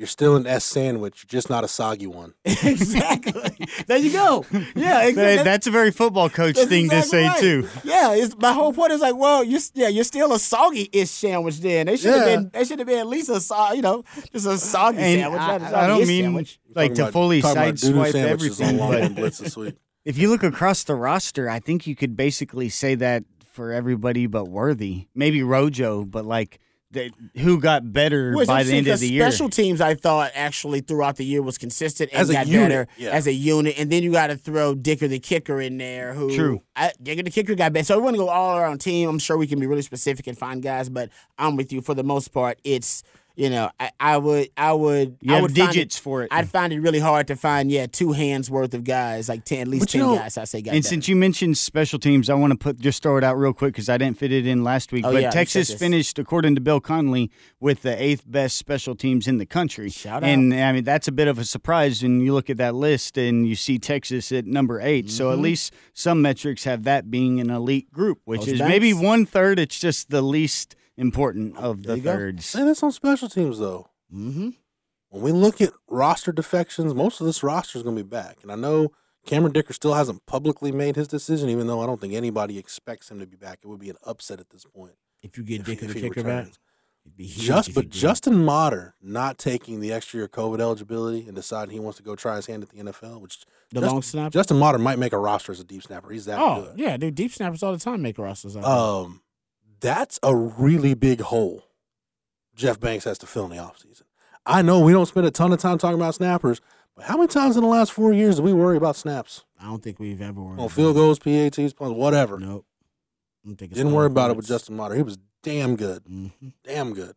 "You're still an S sandwich, just not a soggy one." exactly. there you go. Yeah, That- exactly. that's a very football coach That's thing exactly to say right. too. Yeah, it's, my whole point is like, well, you yeah, you're still a soggy-ish sandwich. Then they should have Yeah. been. They should have been at least a so, you know, just a soggy And sandwich. I, not a I don't mean sandwich. like to about- fully talking about doo-doo sideswipe everything, but Blitz this week. if you look across the roster, I think you could basically say that for everybody but Worthy. Maybe Rojo, but like the, who got better Well, by the end of 'cause the year. Special teams, I thought actually throughout the year was consistent and As a got unit, better yeah. as a unit. And then you got to throw Dicker the kicker in there. Who True. I, Dicker the kicker got better. So we want to go all around team. I'm sure we can be really specific and find guys, but I'm with you for the most part. It's you know I, I would I would You I have would digits for it. I'd find it really hard to find yeah two hands worth of guys like ten at least But ten know- guys. I say guys. And since you mentioned special teams, I want to put just throw it out real quick because I didn't fit it in last week. Oh, but yeah, Texas finished, according to Bill Connelly, with the eighth best special teams in the country. Shout and I mean that's a bit of a surprise when you look at that list and you see Texas at number 8 So at Mm-hmm. least some metrics have that being an elite group, which Coach is Banks. maybe one third. It's just the least important of the thirds. Say that's on special teams though. mm-hmm. When we look at roster defections, most of this roster is going to be back. And I know Cameron Dicker still hasn't publicly made his decision, even though I don't think anybody expects him to be back. It would be an upset at this point. if you get if Dicker if the he kicker back, returns. it'd be huge Just but. Justin Mader not taking the extra year COVID eligibility and deciding he wants to go try his hand at the NFL, which the Just- long snapper. Justin Mader might make a roster as a deep snapper. He's that oh good. yeah, dude, deep snappers all the time make rosters. I. Um, that's a really big hole Jeff Banks has to fill in the offseason. I know we don't spend a ton of time talking about snappers, but how many times in the last four years did we worry about snaps? I don't think we've ever worried. On field goals, PATs, punts, whatever. Nope. I don't think it's Didn't worry about it with. Justin Mader. He was damn good. Mm-hmm. Damn good.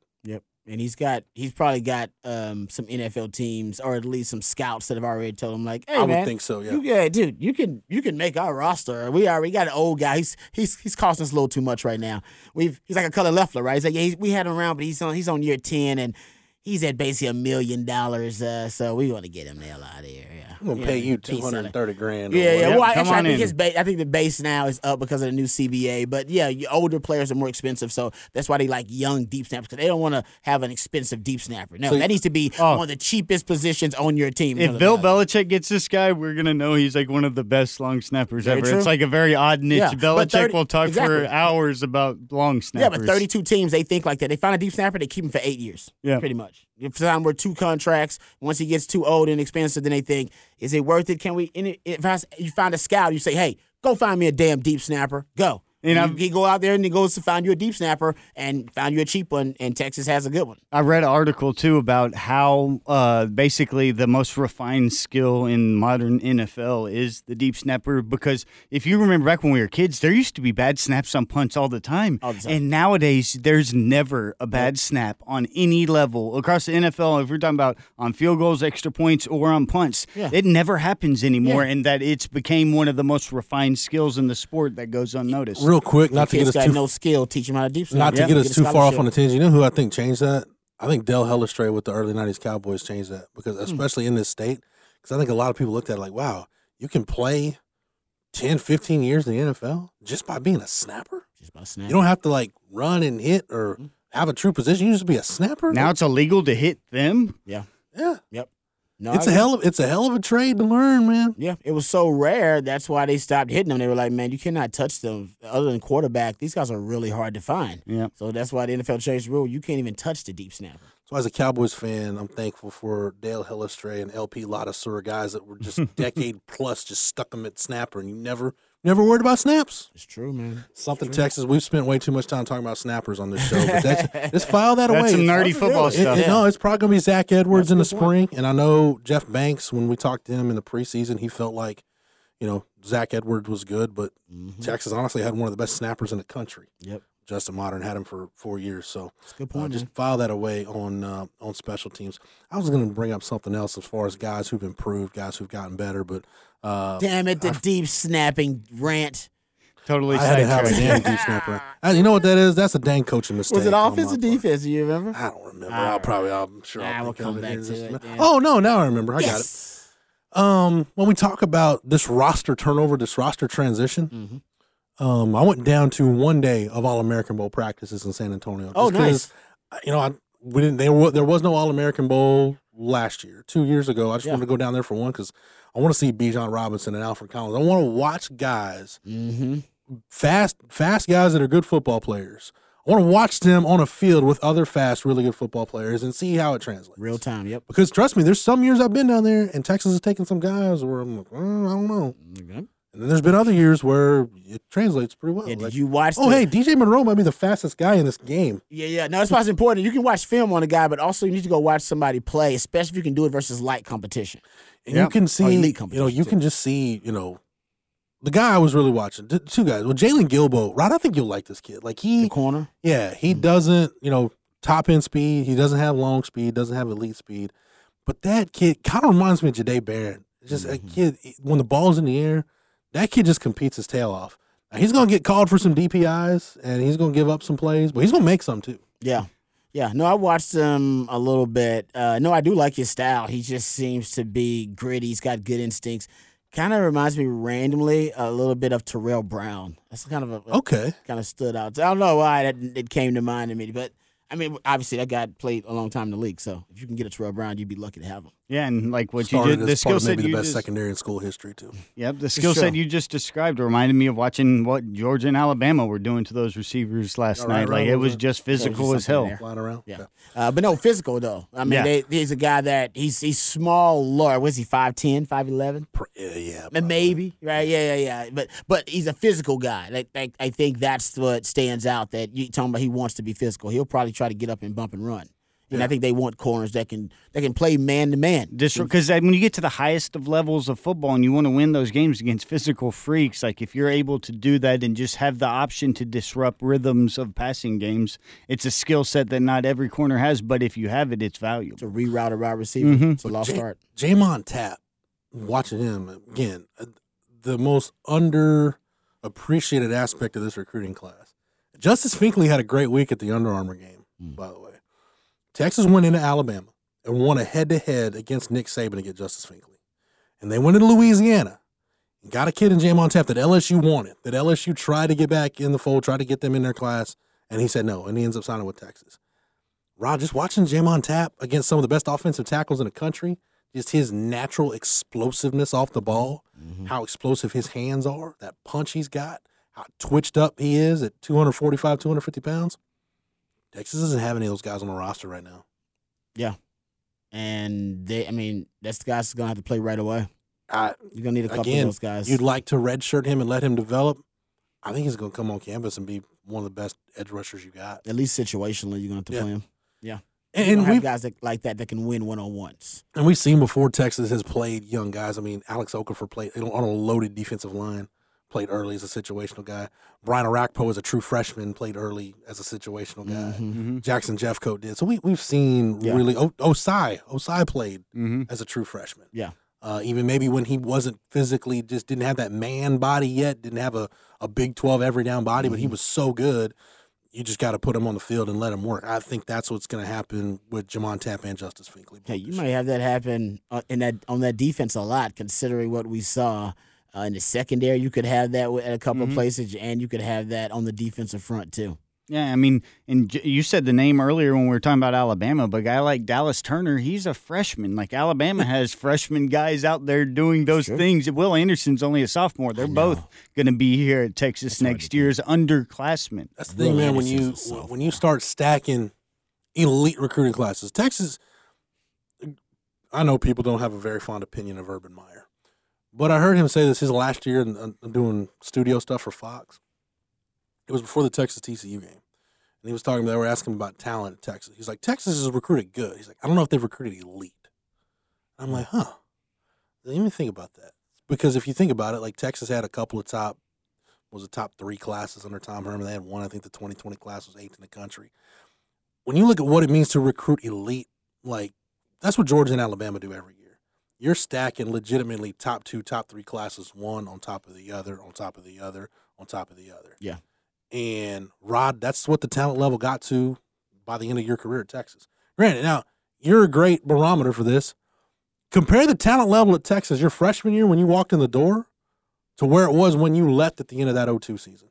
And he's got he's probably got um, some NFL teams or at least some scouts that have already told him like, hey I man, would think so, yeah. You, yeah, dude, you can you can make our roster. We already got an old guy. He's he's he's costing us a little too much right now. We've he's like a color Leffler, right? He's like, yeah, he's, we had him around, but he's on he's on year ten and he's at basically a million dollars. Uh, so we want to get him the hell out of here. Yeah, I'm gonna Yeah, pay you base two hundred salary. and thirty grand. or Yeah, yeah. whatever. Yep, well, actually, I think in. his ba- I think the base now is up because of the new CBA. But yeah, your older players are more expensive, so that's why they like young deep snappers because they don't want to have an expensive deep snapper. No, So- that needs to be Oh. one of the cheapest positions on your team. If Bill Belichick gets this guy, we're gonna know he's like one of the best long snappers Very ever. true. It's like a very odd niche. Yeah, Belichick 30 will talk exactly. for hours about long snappers. yeah, snappers. but 32 teams they think like that. They find a deep snapper, they keep him for eight years. Yeah. pretty much. If time we're two contracts, once he gets too old and expensive, then they think, is it worth it? Can we? If you find a scout, you say, hey, go find me a damn deep snapper. Go. And know, he go out there and he goes to find you a deep snapper and found you a cheap one, and Texas has a good one. I read an article too about how uh, basically the most refined skill in modern NFL is the deep snapper. Because if you remember back when we were kids, there used to be bad snaps on punts all the time, All the time. and nowadays there's never a bad snap on any level across the NFL. If we're talking about on field goals, extra points, or on punts, Yeah. it never happens anymore, Yeah. and that it's became one of the most refined skills in the sport that goes unnoticed. Real quick, not to get us got too no skill. Teach him how to deep snap. not to Yeah. get us a too far off on the tangent. You know who I think changed that? I think Dale Hellestrae with the early '90s Cowboys changed that because, Hmm. especially in this state, because I think a lot of people looked at it like, "Wow, you can play 10, 15 years in the NFL just by being a snapper. Just by snap. You don't have to like run and hit or Hmm. have a true position. You just be a snapper. Now it's illegal to hit them. yeah. yeah, Yep. No, it's a hell of it's a hell of a trade to learn, man. Yeah, it was so rare. That's why they stopped hitting them. They were like, man, you cannot touch them. Other than quarterback, these guys are really hard to find. Yeah. So that's why the NFL changed the rule. You can't even touch the deep snapper. So as a Cowboys fan, I'm thankful for Dale Hellestrae and LP Ladouceur guys that were just decade plus just stuck them at snapper and you never never worried about snaps. It's true, man. Something Texas. We've spent way too much time talking about snappers on this show, but that's, just file that away. That's some It's- nerdy football it- stuff. it- No, it's probably gonna be Zach Edwards in the That's a good point. spring, and I know Jeff Banks. When we talked to him in the preseason, he felt like, you know, Zach Edwards was good, but mm-hmm. Texas honestly had one of the best snappers in the country. Yep. Justin Mader had him for four years, so It's a good uh, point, just file that away on uh, on special teams. I was going to bring up something else as far as guys who've improved, guys who've gotten better, but uh, Damn it, the deep snapping rant. Totally I had to have a damn deep snapper. Uh, you know what that is? That's a dang coaching mistake. Was it offense or defense? Do you remember? I don't remember. I'll probably. I'm sure. Nah, I'll we'll come back in to just a it, yeah. Oh no! Now I remember. I got it. Um, when we talk about this roster turnover, this roster transition, Mm-hmm. Um, I went down to one day of All American Bowl practices in San Antonio. Oh, nice. You know, I we didn't. There was there was no All American Bowl last year, two years ago. I just Yeah. wanted to go down there for one because I want to see Bijan Robinson and Alfred Collins. I want to watch guys Mm-hmm. fast, fast guys that are good football players. I want to watch them on a field with other fast, really good football players and see how it translates. Real time. Yep. Because trust me, there's some years I've been down there and Texas has taken some guys where I'm like, "Mm, I don't know. Okay. And then there's been other years where it translates pretty well. Yeah, did Like, you watch? oh, the- hey, DJ Monroe might be the fastest guy in this game. Yeah, yeah. No, that's why it's important. You can watch film on a guy, but also you need to go watch somebody play, especially if you can do it versus light competition. And you can see, elite you know, you too. can just see, you know, the guy I was really watching, two guys. Well, Jaylon Guilbeau, Rod, I think you'll like this kid. Like he, The corner. yeah, Mm-hmm. he doesn't, you know, top end speed. He doesn't have long speed. Doesn't have elite speed. But that kid kind of reminds me of Jahdae Barron. Just Mm-hmm. a kid when the ball's in the air, that kid just competes his tail off. Now, he's gonna get called for some DPIs and he's gonna give up some plays, but he's gonna make some too. Yeah. Yeah. No, I watched him a little bit. Uh, no, I do like his style. He just seems to be gritty. He's got good instincts. Kind of reminds me randomly a little bit of Terrell Brown. That's kind of a, Okay. kind of stood out. I don't know why that it came to mind to me, but I mean, obviously that guy played a long time in the league. So if you can get a Terrell Brown, you'd be lucky to have him. Yeah, and like what you did, the as skill set maybe you the best just, secondary in school history too. Yep, the skill set you just described reminded me of watching what Georgia and Alabama were doing to those receivers last All right, night. Like right, it was was just physical just as hell. Flying around. Yeah. Uh, but no, physical though. I mean, Yeah. they, he's a guy that he's he's small, lower. Was he 5'10", 5'11"? Yeah, yeah. Uh. Maybe right, yeah, yeah, yeah. But but he's a physical guy. Like, like I think that's what stands out. That you talking about, he wants to be physical. He'll probably try to get up and bump and run. And I think they want corners that can that can play man to man. Because when you get to the highest of levels of football and you want to win those games against physical freaks, like if you're able to do that and just have the option to disrupt rhythms of passing games, it's a skill set that not every corner has. But if you have it, it's valuable. To reroute a wide receiver, Mm-hmm. it's a lost J- start. J'Mond Tapp, watching him again, uh, the most underappreciated aspect of this recruiting class. Justice Finkley had a great week at the Under Armour game, by the way. Texas went into Alabama and won a head to head against Nick Saban to get Justice Finkley. And they went into Louisiana and got a kid in J'Mond Tapp that LSU wanted, that LSU tried to get back in the fold, tried to get them in their class, and he said no, and he ends up signing with Texas. Rod, just watching J'Mond Tapp against some of the best offensive tackles in the country, just his natural explosiveness off the ball, mm-hmm. how explosive his hands are, that punch he's got, how twitched up he is at 245, 250 pounds. Texas doesn't have any of those guys on the roster right now. Yeah, and they, I mean, that's the guys gonna have to play right away. I, You're gonna need a couple again, of those guys. you'd like to redshirt him and let him develop. I think he's going to come on campus and be one of the best edge rushers you got. At least situationally, you're gonna have to Yeah. play him. Yeah, And, and we've guys that, like that that can win one on ones. And we've seen before Texas has played young guys. I mean, Alex Okafor played on a loaded defensive line, played early as a situational guy. Brian Orakpo as a true freshman played early as a situational guy. Jackson Jeffcoat did. So we, we've seen Yeah. really, o- Ossai, Ossai played Mm-hmm. as a true freshman. Yeah. Uh, even maybe when he wasn't physically, just didn't have that man body yet, didn't have a, a Big 12 every down body, but he was so good. You just got to put him on the field and let him work. I think that's what's going to happen with J'Mond Tapp and Justice Finkley. Hey, you might have that happen uh, in that on that defense a lot, considering what we saw uh, in the secondary. You could have that at a couple Mm-hmm. of places, and you could have that on the defensive front too. Yeah, I mean, and you said the name earlier when we were talking about Alabama, but a guy like Dallas Turner, he's a freshman. Like Alabama has freshman guys out there doing those things. Will Anderson's only a sophomore. They're both going to be here at Texas next year as underclassmen. That's the thing, Will man. When you when you start stacking elite recruiting classes, Texas. I know people don't have a very fond opinion of Urban Meyer, but I heard him say this his last year in, in doing studio stuff for Fox. It was before the Texas TCU game, and he was talking. They were asking about talent at Texas. He's like, Texas is recruited good. He's like, I don't know if they've recruited elite. I'm like, huh. Let me think about that because if you think about it, like Texas had a couple of top was the top three classes under Tom Herman. They had one. I think the 2020 class was eighth in the country. When you look at what it means to recruit elite, like that's what Georgia and Alabama do every year. You're stacking legitimately top two, top three classes, one on top of the other, on top of the other, on top of the other. Yeah. And Rod, that's what the talent level got to by the end of your career at Texas. Granted, now you're a great barometer for this. Compare the talent level at Texas your freshman year when you walked in the door to where it was when you left at the end of that 02 season.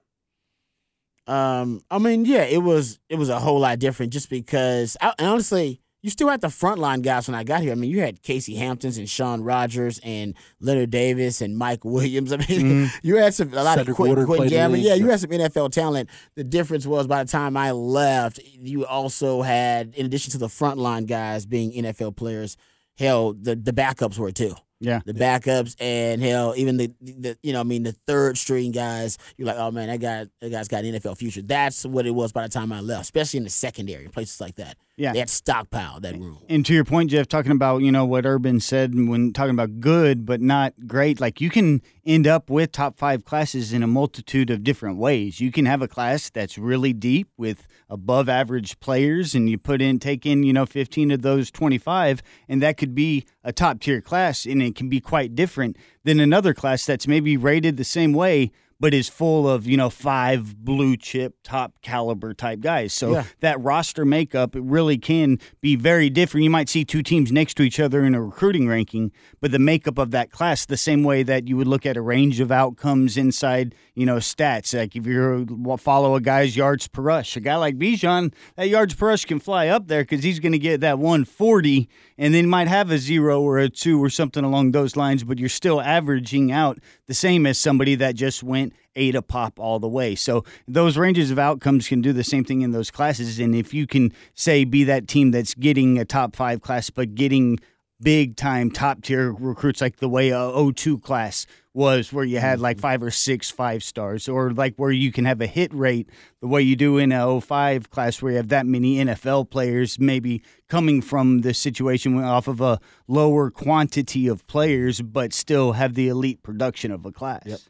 Um, I mean, yeah, it was it was a whole lot different just because. I, honestly, you still had the frontline guys when I got here. I mean, you had Casey Hamptons and Shaun Rogers and Leonard Davis and Mike Williams. I mean, mm-hmm. you had some a lot Cedric of quick, quick played in the jamming. league. Yeah, you had some NFL talent. The difference was by the time I left, you also had, in addition to the frontline guys being NFL players, hell, the the backups were too. Yeah. the backups and hell, even the, the you know, I mean, the third string guys. You're like, oh man, that guy, that guy's got an NFL future. That's what it was by the time I left, especially in the secondary places like that. Yeah. they had stockpile that room. And to your point, Jeff, talking about you know what Urban said when talking about good but not great, like you can end up with top five classes in a multitude of different ways. You can have a class that's really deep with above average players, and you put in take in you know fifteen of those twenty five, and that could be a top tier class, and it can be quite different than another class that's maybe rated the same way but is full of you know five blue chip top caliber type guys. So Yeah. that roster makeup it really can be very different. You might see two teams next to each other in a recruiting ranking, but the makeup of that class the same way that you would look at a range of outcomes inside you know stats. Like if you follow a guy's yards per rush, a guy like Bijan, that yards per rush can fly up there because he's going to get that 140, and then might have a zero or a two or something along those lines, but you're still averaging out the same as somebody that just went eight a pop all the way. So those ranges of outcomes can do the same thing in those classes. And if you can say be that team that's getting a top five class, but getting big time top tier recruits like the way a O2 class was where you had like mm-hmm. five or six five stars or like where you can have a hit rate the way you do in a 05 class where you have that many NFL players maybe coming from the situation off of a lower quantity of players but still have the elite production of a class. Yep.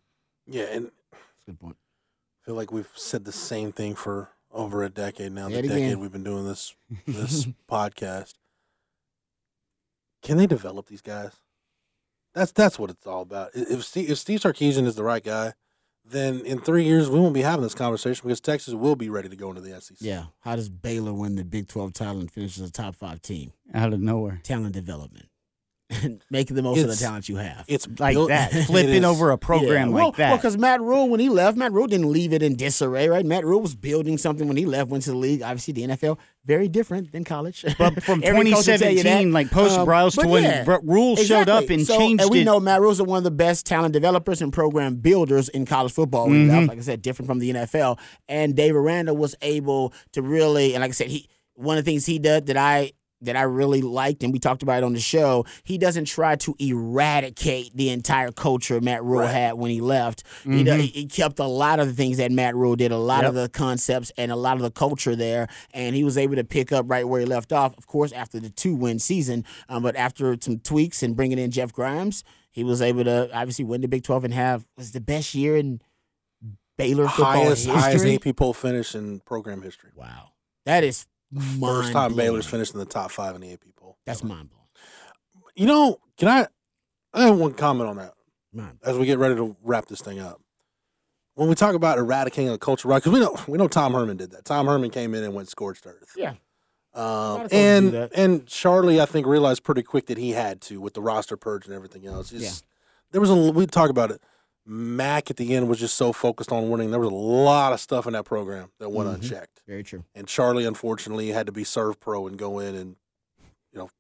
Yeah, and Good point. I feel like we've said the same thing for over a decade now. Say The decade again. we've been doing this this podcast. Can they develop these guys? That's that's what it's all about. If Steve, if Steve Sarkisian is the right guy, then in three years we won't be having this conversation because Texas will be ready to go into the SEC. Yeah. How does Baylor win the Big 12 title and finish as a top five team? Out of nowhere. Talent development. Making the most of the It's- talent you have. It's Like that. Flipping over a program Yeah. well, like that. Well, because Matt Rhule, when he left, Matt Rhule didn't leave it in disarray, right? Matt Rhule was building something when he left, went to the league. Obviously, the NFL, very different than college. But from Every coach will tell you that. 2017, like post Um, Briles to when yeah, Rhule showed up exactly. and so, changed And we it. know Matt Rhule's one of the best talent developers and program builders in college football. Mm-hmm. left, Like I said, different from the NFL. And Dave Aranda was able to really, and like I said, he one of the things he did that I that I really liked, and we talked about it on the show. He doesn't try to eradicate the entire culture Matt Rhule had when he left. He, do- he kept a lot of the things that Matt Rhule did, a lot of the concepts and a lot of the culture there, and he was able to pick up right where he left off. Of course, after the two win season, um, but after some tweaks and bringing in Jeff Grimes, he was able to obviously win the Big Twelve and have was the best year in Baylor football highest history. highest AP poll finish in program history. Wow, that is First time Baylor's finished in the top five in the AP poll. That's mind blowing. You know, can I? I have one comment on that Mind as we get ready to wrap this thing up. When we talk about eradicating a culture, right? Because we know we know Tom Herman did that. Tom Herman came in and went scorched earth. Yeah. Um, of coaches do and and Charlie, I think, realized pretty quick that he had to with the roster purge and everything else. It's- Yeah. There was a we talk about it. Mac at the end was just so focused on winning. There was a lot of stuff in that program that went Mhm. unchecked. Very true. And Charlie, unfortunately, had to be Servpro and go in and, you know,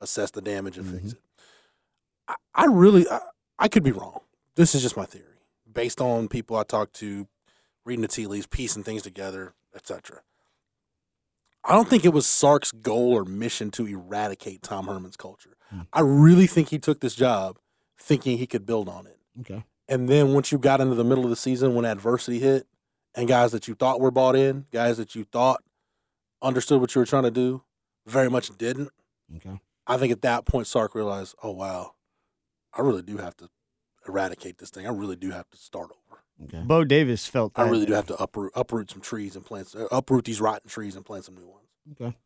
assess the damage and fix it. I, I really, I, I could be wrong. This is just my theory, based on people I talked to, reading the tea leaves, piecing things together, etc. I don't think it was Sark's goal or mission to eradicate Tom Herman's culture. I really think he took this job thinking he could build on it. Okay. And then once you got into the middle of the season when adversity hit, and guys that you thought were bought in, guys that you thought understood what you were trying to do, very much didn't. Okay. I think at that point Sark realized, oh wow, I really do have to eradicate this thing. I really do have to start over. Okay. Bo Davis felt that. I really do have to uproot uproot some trees and plant uh, uproot these rotten trees and plant some new ones. Okay.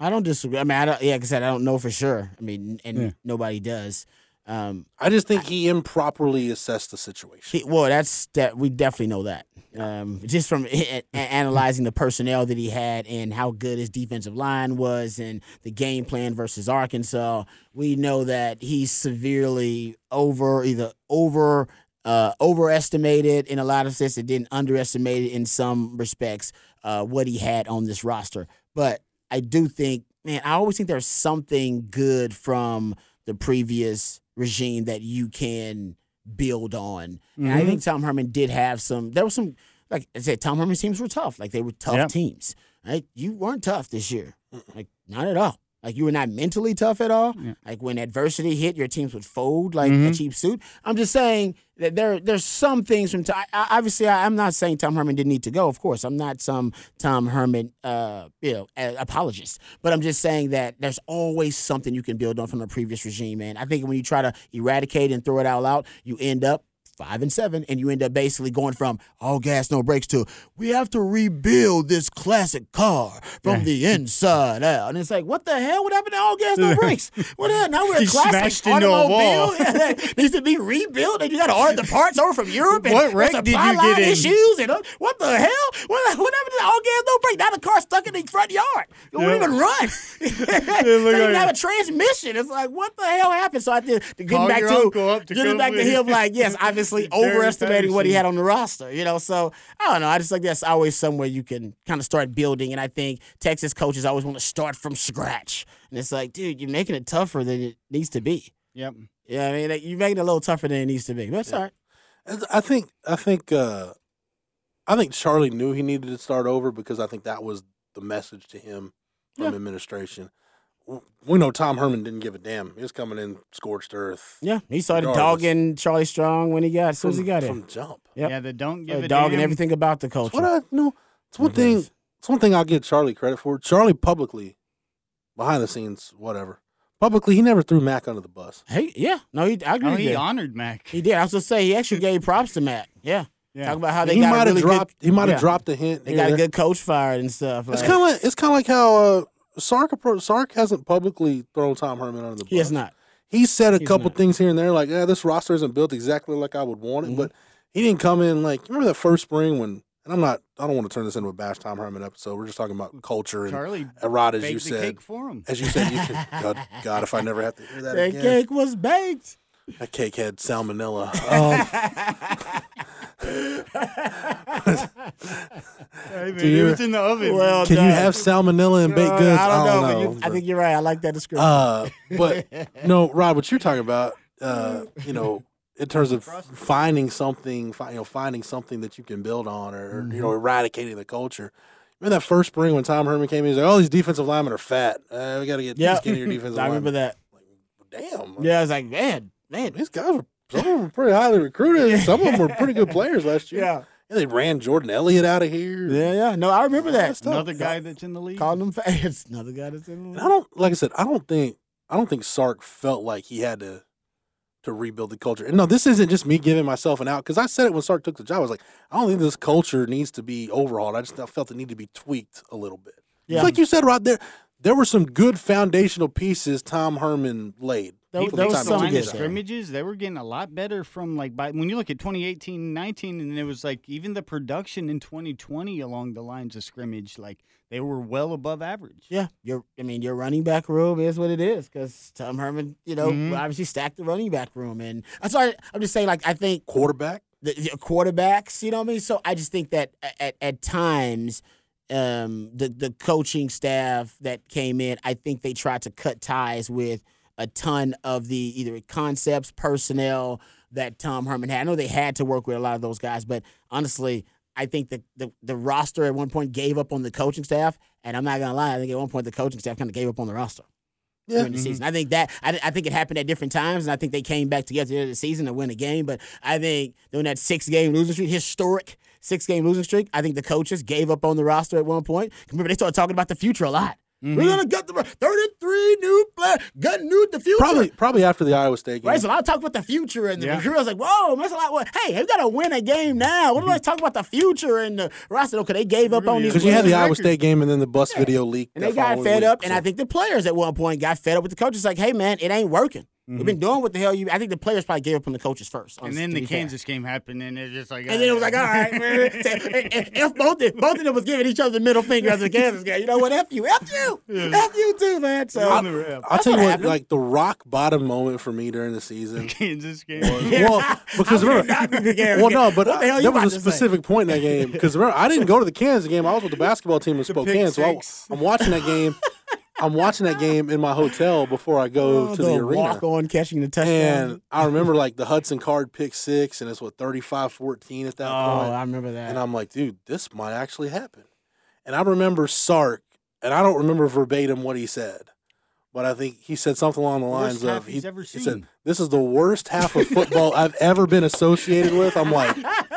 I don't disagree. I mean, I don't, yeah, like I said, I don't know for sure. I mean, and Yeah. nobody does. Um, I just think he improperly assessed the situation. he, well, that's that. We definitely know that. Um, just from a- a- analyzing the personnel that he had and how good his defensive line was and the game plan versus Arkansas, we know that he's severely over either over uh, overestimated in a lot of sense and then underestimated in some respects uh, what he had on this roster. But I do think, man, I always think there's something good from the previous regime that you can build on. And I think mm-hmm. Tom Herman did have some. There was some, like I said, Tom Herman's teams were tough. Like they were tough Yep. teams. Right? You weren't tough this year. Like not at all. Like you were not mentally tough at all. Like when adversity hit, your teams would fold like Mm-hmm. a cheap suit. I'm just saying that there there's some things from time. I, obviously, I, I'm not saying Tom Herman didn't need to go. Of course, I'm not some Tom Herman, uh, you know, a- apologist. But I'm just saying that there's always something you can build on from the previous regime. And I think when you try to eradicate and throw it all out, you end up five and seven, and you end up basically going from all gas, no brakes to we have to rebuild this classic car from the inside out. And it's like, what the hell? What happened to all gas, no brakes? What the hell? Now we're a classic smashed automobile that needs to be rebuilt, and you got to order the parts over from Europe. And What wreck did you get in? Issues and uh, what the hell? What, what happened to all gas, no brakes? Now the car's stuck in the front yard. It won't even run. It like- have a transmission. It's like, what the hell happened? So I did getting Call back to to getting back to him. Like, yes, obviously Gary overestimating what he had on the roster. You know, so I don't know. I just like that's always somewhere you can kind of start building. And I think Texas coaches always want to start from scratch. And it's like, dude, you're making it tougher than it needs to be. Yep. Yeah, I mean, like, you're making it a little tougher than it needs to be. But it's all right. I think I think uh, I think Charlie knew he needed to start over because I think that was the message to him from Yeah. administration. W- We know Tom Herman didn't give a damn. He was coming in scorched earth. Yeah, he started Regardless. dogging Charlie Strong when he got as soon as he from- got in. from jump. Yep. Yeah, the don't give Started a dogging damn. everything about the culture. What I know, it's one It thing. is. It's one thing I'll give Charlie credit for. Charlie publicly, behind the scenes, whatever. Publicly, he never threw Mac under the bus. Hey, yeah, no, he, I agree. Oh, with he that. honored Mac. He did. I was gonna say he actually gave props to Mac. Yeah, Yeah. talk about how they he got might a have really dropped. good. he might have yeah. dropped a hint. They here got a good coach fired and stuff. It's like- kind of like it's kind of like how uh, Sark Sark hasn't publicly thrown Tom Herman under the bus. he has not. He said a He's couple not. things here and there, like, "Yeah, this roster isn't built exactly like I would want it," Mm-hmm. but he didn't come in like. Remember that first spring when? And I'm not. I don't want to turn this into a bash Tom Herman episode. We're just talking about culture and Charlie a rod, as you said. cake for him. As you said, you can. God, God, if I never have to hear that That again. cake was baked. That cake had salmonella. Um, Hey, man, Do you- it was in the oven. Well can you have salmonella in baked goods? I don't know, but you, I think you're right. I like that description. Uh, but no, Rod, what you're talking about, uh, you know, in terms of finding something, fi- you know, finding something that you can build on, or you know, Mm-hmm. eradicating the culture. Remember that first spring when Tom Herman came in? He's like, "Oh, these defensive linemen are fat. Uh, we got to get yeah, skinnier defensive I remember linemen." that. Damn, Yeah, I was like, man, man, these guys were some of them were pretty highly recruited. Some of them were pretty good players last year. yeah, And they ran Jordan Elliott out of here. yeah, yeah. No, I remember that. Another guy that's in the league. Calling them fat. It's another guy that's in And the I don't like I said, I don't think I don't think Sark felt like he had to to rebuild the culture. And no, this isn't just me giving myself an out because I said it when Sark took the job. I was like, I don't think this culture needs to be overhauled. I just felt it needed to be tweaked a little bit. Yeah. It's like you said, right There, there were some good foundational pieces Tom Herman laid. There- He for there the was time the he some line of the scrimmages, they were getting a lot better from like by when you look at 2018 19 and it was like even the production in 2020 along the lines of scrimmage like they were well above average. Yeah, your I mean your running back room is what it is because Tom Herman, you know, Mhm. obviously stacked the running back room, and I'm sorry, I'm just saying like I think Quarterback. the, the quarterbacks, you know what I mean. So I just think that at at times, um, the the coaching staff that came in, I think they tried to cut ties with a ton of the either concepts, personnel that Tom Herman had. I know they had to work with a lot of those guys, but honestly. I think the, the, the roster at one point gave up on the coaching staff, and I'm not gonna lie. I think at one point the coaching staff kind of gave up on the roster Yeah. during the season. I think that I, I think it happened at different times, and I think they came back together at the end of the season to win a game. But I think during that six game losing streak, historic six game losing streak, I think the coaches gave up on the roster at one point. Remember, they started talking about the future a lot. Mm-hmm. We're gonna get the 33 new players, gut new the future. Probably, probably after the Iowa State game. Right, so a lot of talk about the future and the Yeah. recruit. I was like, whoa, that's a lot. Well, hey, we got to win a game now. What do I talk about the future and the roster? Okay, they gave up on these. because you had the players. Iowa State game and then the bus video leaked, And they got fed week, up, and I think the players at one point got fed up with the coaches. Like, hey man, it ain't working. We've mm-hmm. been doing what the hell you. I think the players probably gave up on the coaches first. And then the Kansas game happened and it's just like And then it was like, all right, man. if if both of, both of them was giving each other the middle finger as the Kansas game, you know what? F you, F you, F you too, man. So On the rep. I'll That's tell you what what, happened. like the rock bottom moment for me during the season. Kansas game. well, because I'm remember, not the well, no, but What the hell there was a to say? specific point in that game because remember, I didn't go to the Kansas game. I was with the basketball team in Spokane, so I. I'm watching that game. I'm watching that game in my hotel before I go Oh, to the, arena. walk on catching the touchdown. And I remember like the Hudson Card pick six, and it's what 35-14 at that point. oh, point. I remember that. And I'm like, dude, this might actually happen. And I remember Sark, and I don't remember verbatim what he said, but I think he said something along the Worst lines half of he, he said, "This is the worst half of football I've ever been associated with." I'm like,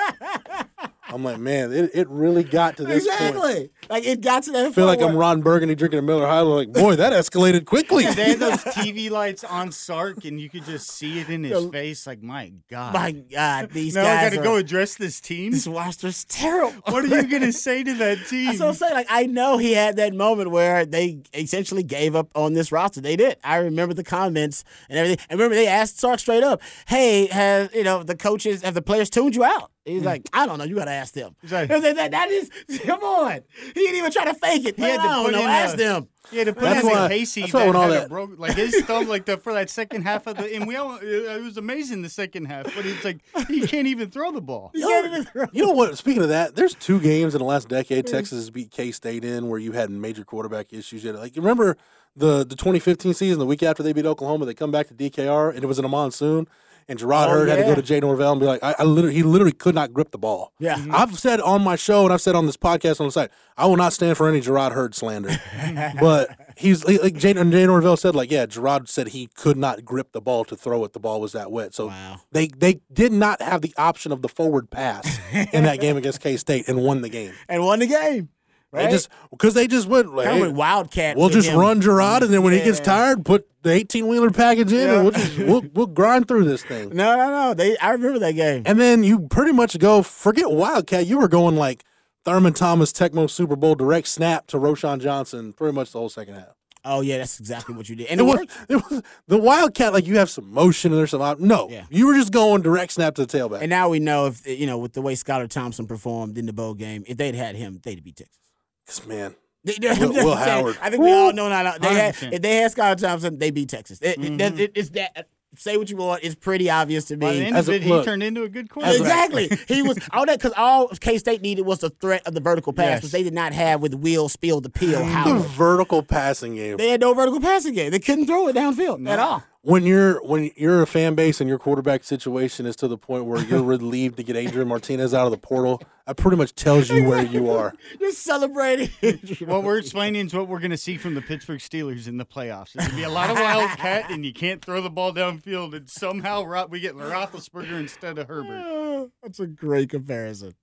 I'm like, man, it, it really got to this point. Exactly. Like it got to that. I feel like point I'm where- Ron Burgundy drinking a Miller High. Like, boy, that escalated quickly. They had those TV lights on Sark, and you could just see it in his Yo, face. Like, my God. My God, these now I got to are, go address this team. This roster's terrible. What are you going to say to that team? That's what I'm saying. Like I know he had that moment where they essentially gave up on this roster. They did. I remember the comments and everything. I remember they asked Sark straight up, "Hey, have you know the coaches have the players tuned you out?" He's mm. like, "I don't know. You got to ask them." He's like- that, that- that is come on. He didn't even try to fake it. He had to put know. in Ask a- them. Yeah, to put That's in why- Casey that's that all had that- broke, like his thumb, like the for that second half of the, and we all, it was amazing the second half, but it's like he can't even throw the ball. You can't even throw- You know what? Speaking of that, there's two games in the last decade mm. Texas has beat K State in where you had major quarterback issues. Yet, like remember the the 2015 season, the week after they beat Oklahoma, they come back to DKR and it was in a monsoon. And Jerrod Oh, Heard had to go to Jay Norvell and be like, I, I literally, he literally could not grip the ball. Yeah. Mm-hmm. I've said on my show and I've said on this podcast on the site, I will not stand for any Jerrod Heard slander. but he's like Jay, and Jay Norvell said, like, yeah, Jerrod said he could not grip the ball to throw it. The ball was that wet. So Wow. they they did not have the option of the forward pass in that game against K State and won the game. and won the game. They just because they just went like, Kinda hey, wildcat. we'll just him. run Jerrod, and then when he gets tired, put the eighteen wheeler package in, and we'll just we'll, we'll grind through this thing. No, no, no. They. I remember that game. And then you pretty much go forget Wildcat. You were going like Thurman Thomas Tecmo Super Bowl direct snap to Roshan Johnson pretty much the whole second half. Oh yeah, that's exactly what you did. And It it, was, worked. it was the Wildcat like you have some motion and there's some no. Yeah. You were just going direct snap to the tailback. And now we know if you know with the way Skylar Thompson performed in the bowl game, if they'd had him, they'd beat Texas. 'Cause, man, They- they- Will- I'm Will Howard. I think we all know now. They had, 100%. if they had Skylar Thompson, they beat Texas. It, it- that- mm-hmm. it- it's that. Say what you want. It's pretty obvious to By the me. end As of a- it, he turned into a good quarterback. Exactly. he was all that because all K State needed was the threat of the vertical pass, Yes. which they did not have with Will Spill the Peel the Howard. vertical passing game. They had no vertical passing game. They couldn't throw it downfield at all. When you're when you're a fan base and your quarterback situation is to the point where you're relieved to get Adrian Martinez out of the portal, that pretty much tells you where you are. You're celebrating. What we're explaining is what we're going to see from the Pittsburgh Steelers in the playoffs. There's going to be a lot of wildcat, and you can't throw the ball downfield, and somehow we get Roethlisberger instead of Herbert. That's a great comparison.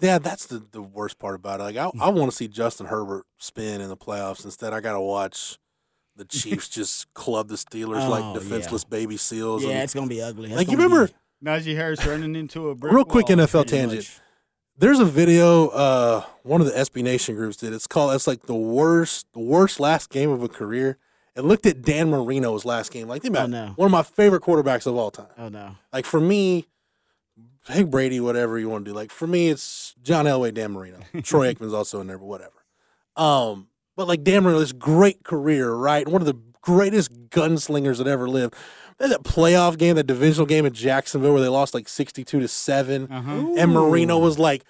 Yeah, that's the, the worst part about it. Like I, I want to see Justin Herbert spin in the playoffs. Instead, I got to watch the Chiefs just club the Steelers Oh, like defenseless baby seals. Yeah, and- it's gonna be ugly. That's like you gonna be- remember, Najee Harris running into a brick real quick wall. NFL tangent. much. There's a video uh one of the SB Nation groups did. It's called it's like the worst the worst last game of a career. It looked at Dan Marino's last game. Like think about Oh, no. one of my favorite quarterbacks of all time. Oh no. Like for me, hey Brady, whatever you want to do. Like for me, it's John Elway, Dan Marino. Troy Aikman's also in there, but whatever. Um, but like Dan Marino, this great career, right? One of the greatest gunslingers that ever lived. That playoff game, that divisional game in Jacksonville where they lost like sixty-two to 7 Uh-huh. and Marino was like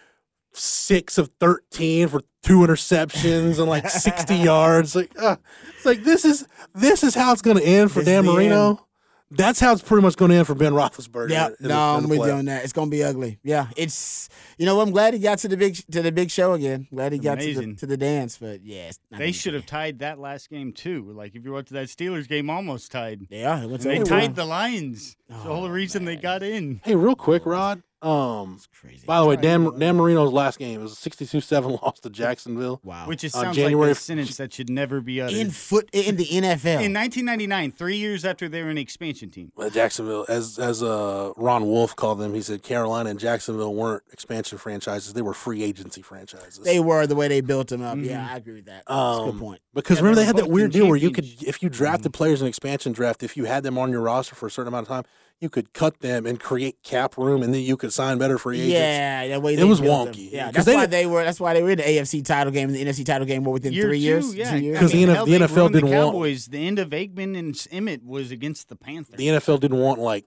six of thirteen for two interceptions and like sixty yards. Like, uh, it's like this is this is how it's going to end for This Dan Marino. End. That's how it's pretty much going to end for Ben Roethlisberger. Yeah, no, in I'm the with you playoffs. on that. It's gonna be ugly. Yeah, it's you know I'm glad he got to the big to the big show again. Glad he got to the, to the dance, but yeah, They should have tied that last game too. Like if you watch that Steelers game, almost tied. Yeah, it went they tied the Lions. That's the Oh, whole reason they got in. Hey, real quick, Rod. Um, crazy. by the way, Dan Dan Marino's last game was a 62-7 loss to Jacksonville. wow. Which is sounds January like a sentence that should never be uttered. in foot in the NFL. In 1999, three years after they were an expansion team. Uh, Jacksonville, as as uh, Ron Wolf called them, he said Carolina and Jacksonville weren't expansion franchises; they were free agency franchises. they were the way they built them up. Yeah, I agree with that. That's a Um, good point. Because Yeah, remember they they had that weird deal where you could, if you drafted players in expansion draft, if you had them on your roster for a certain amount of time, you could cut them and create cap room, and then you could sign better free agents. Yeah, that way It they was built them. wonky. Yeah, 'Cause that's they why didn't- they were. That's why they were in the AFC title game and the NFC title game were within Year three two, years. yeah. Because the I mean, NF hell, the NFL didn't the want- Cowboys. The end of Aikman and Emmitt was against the Panthers. The NFL didn't want like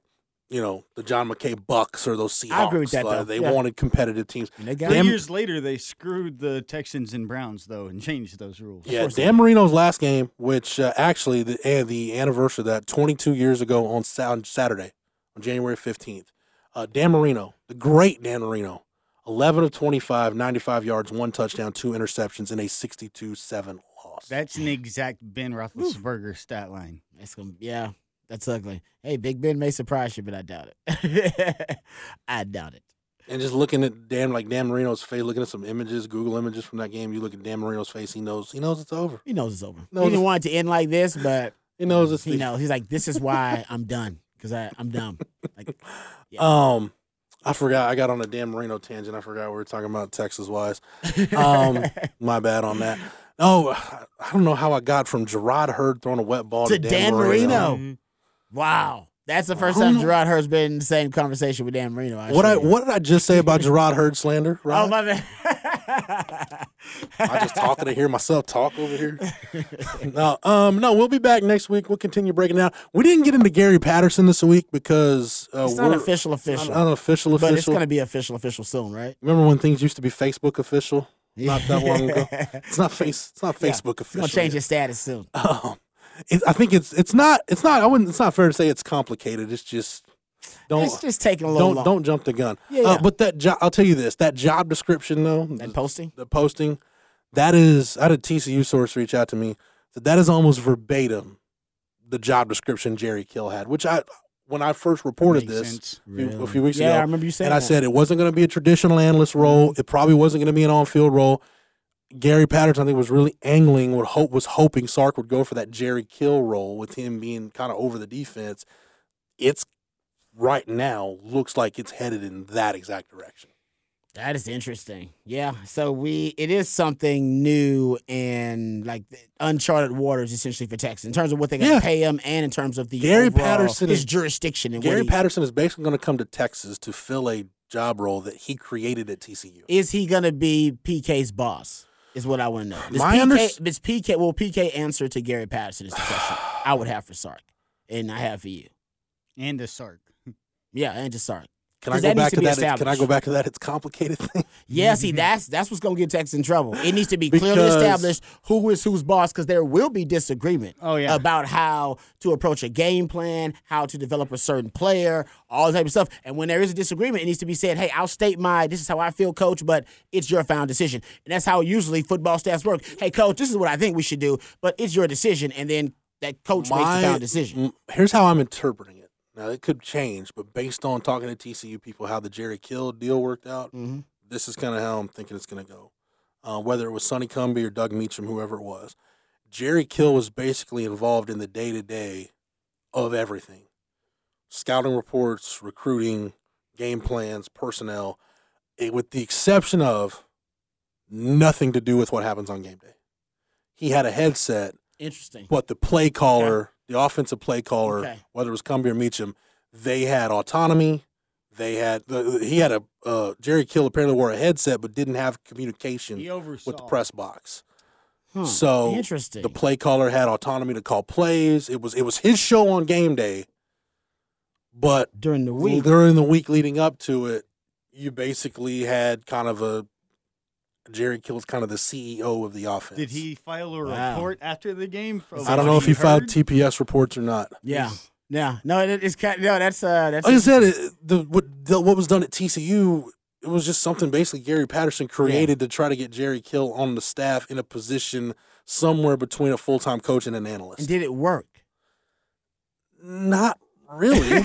you know the John McKay Bucks or those Seahawks. I agree with that, Uh, though. they Yeah. wanted competitive teams. And they got Three Damn- years later, they screwed the Texans and Browns though and changed those rules. Yeah, Dan Marino's last game, which uh, actually the uh, the anniversary of that 22 years ago on, on Saturday, on January 15th. Uh, Dan Marino, the great Dan Marino, 11 of 25, 95 yards, one touchdown, two interceptions, in a 62-7 loss. loss. That's an exact Ben Roethlisberger stat line. That's gonna yeah, that's ugly. Hey, Big Ben may surprise you, but I doubt it. I doubt it. And just looking at Dan like Dan Marino's face, looking at some images, Google images from that game, you look at Dan Marino's face, he knows he knows it's over. He knows it's over. No, he didn't it's- want it to end like this, but He knows it's he the, knows. He's like, this is why I'm done because I'm dumb. Like, Um, I forgot. I got on a Dan Marino tangent. I forgot we were talking about Texas wise. Um, my bad on that. Oh, I don't know how I got from Jerrod Heard throwing a wet ball to, to Dan Marino. Wow, that's the first time know. Jerrod Heard's been in the same conversation with Dan Marino. What I what did I just say about Jerrod Heard slander? Oh my bad. I just talking to hear myself talk over here. no, um, no, we'll be back next week. We'll continue breaking down. We didn't get into Gary Patterson this week because uh, It's not we're- official, it's not official. unofficial but it's going to be official, official soon, right? Remember when things used to be Facebook official? Not that long ago. It's not face. It's not Yeah. Facebook It's official. going to change yet. its status soon. Um, it, I think it's it's not it's not I wouldn't it's not fair to say it's complicated. It's just don't it's just taking a little don't long. don't jump the gun. Yeah, Uh, yeah. but that job I'll tell you this that job description though And posting? the posting that is I had a TCU source reach out to me that that is almost verbatim the job description Jerry Kill had, which I when I first reported Makes this sense. a few- weeks Yeah, ago, I remember you saying and I said it wasn't going to be a traditional analyst role. It probably wasn't going to be an on-field role. Gary Patterson, I think, was really angling, would hope was hoping Sark would go for that Jerry Kill role with him being kind of over the defense. It's right now looks like it's headed in that exact direction. That is interesting. Yeah. So we it is something new and like uncharted waters essentially for Texas in terms of what they're going to Yeah. pay him and in terms of the Gary overall- Patterson his is- jurisdiction and Gary he, Patterson is basically going to come to Texas to fill a job role that he created at TCU. is he going to be PK's boss? Is what I want to know. Does My PK, unders- does PK will PK answer to Gary Patterson is the question I would have for Sark, and I have for you. And a Sark. Yeah, and just sorry. Can I 'Cause go that back to to that? Can I go back to that? It's complicated thing. Yeah, see, that's that's what's gonna get Texas in trouble. It needs to be clearly Because- established who is whose boss, because there will be disagreement. Oh, yeah. about how to approach a game plan, how to develop a certain player, all that type of stuff. And when there is a disagreement, it needs to be said, "Hey, I'll state my this is how I feel, coach, but it's your final decision." And that's how usually football staffs work. Hey, coach, this is what I think we should do, but it's your decision, and then that coach makes the final decision. m- Here's how I'm interpreting it. Now it could change, but based on talking to TCU people, how the Jerry Kill deal worked out, Mm-hmm. this is kind of how I'm thinking it's going to go. Uh, whether it was Sonny Cumbie or Doug Meacham, whoever it was, Jerry Kill was basically involved in the day to day of everything: scouting reports, recruiting, game plans, personnel, eh, with the exception of nothing to do with what happens on game day. He had a headset Interesting. but the play caller, the offensive play caller, Okay. whether it was Cumbie or Meacham, they had autonomy. They had the, he had a uh, Jerry Kill apparently wore a headset but didn't have communication with the press box. Huh. So interesting. the play caller had autonomy to call plays. It was it was his show on game day, but during the week. during the week leading up to it, you basically had kind of a Jerry Kill's kind of the CEO of the offense. Did he file a Wow. report after the game? For I don't know if he filed? TPS reports or not. Yeah. Yeah. No, it, it's kind no, that's uh that's Like I said, it, the what the, what was done at TCU, it was just something basically Gary Patterson created to try to get Jerry Kill on the staff in a position somewhere between a full time coach and an analyst. and did it work? Not really.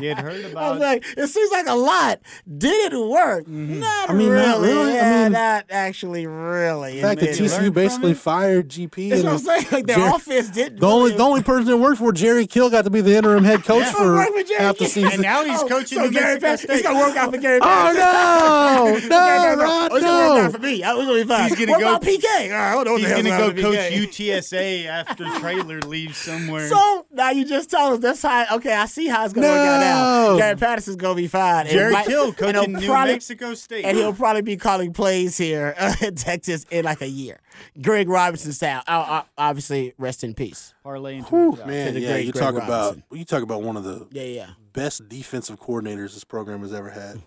He had heard about. I was like, it seems like a lot. Did it work? Mm-hmm. Not I mean, really. not really. I Yeah, mean- not actually really. the fact that admit you it. learn TCU basically fired GP That's what I'm saying. Like their Jerry- offense didn't. the only really- the only person that worked for Jerry Kill got to be the interim head coach Yeah. for Work with Jerry half the season. And now he's Oh, coaching so New Gary Mexico Patterson. It's gonna work out for Gary Oh Patterson. no, Okay, no, Rod, Oh, it's gonna work out for me. Oh, It's gonna be fine. He's gonna what go- about PK? All right, I don't know He's gonna go coach UTSA after Traylor leaves somewhere. So now you just told us that's how. Okay, I see how it's gonna work out now. No. Gary Patterson's gonna be fine. And Jerry might- Kill coaching New probably- Mexico State. and he'll probably be calling plays here uh, in Texas in like a year. Greg Robinson style. Uh, obviously, rest in peace. parlay into Whew, a job. man, the yeah, great you Greg talk about you talk about one of the Yeah, yeah. best defensive coordinators this program has ever had.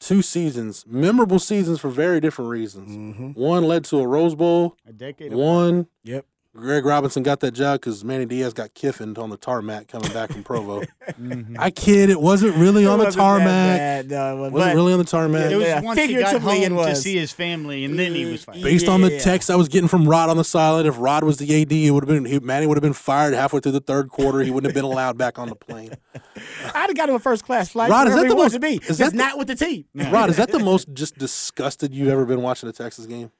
Two seasons, memorable seasons for very different reasons. Mm-hmm. One led to a Rose Bowl. a decade. Of One Yep. Greg Robinson got that job because Manny Diaz got kiffined on the tarmac coming back from Provo. Mm-hmm. I kid, it wasn't really on the It wasn't that tarmac. bad, no, it was- wasn't really on the tarmac. It was Yeah, once he got figuratively home to see his family, and then he was fired. Based on the Yeah. text I was getting from Rod on the sideline, if Rod was the AD, it would have been he, Manny would have been fired halfway through the third quarter. He wouldn't have been allowed back on the plane. I'd have got him a first class flight. Rod, is that the most- to be? is that the- not with the team. Rod, is that the most just disgusted you've ever been watching a Texas game?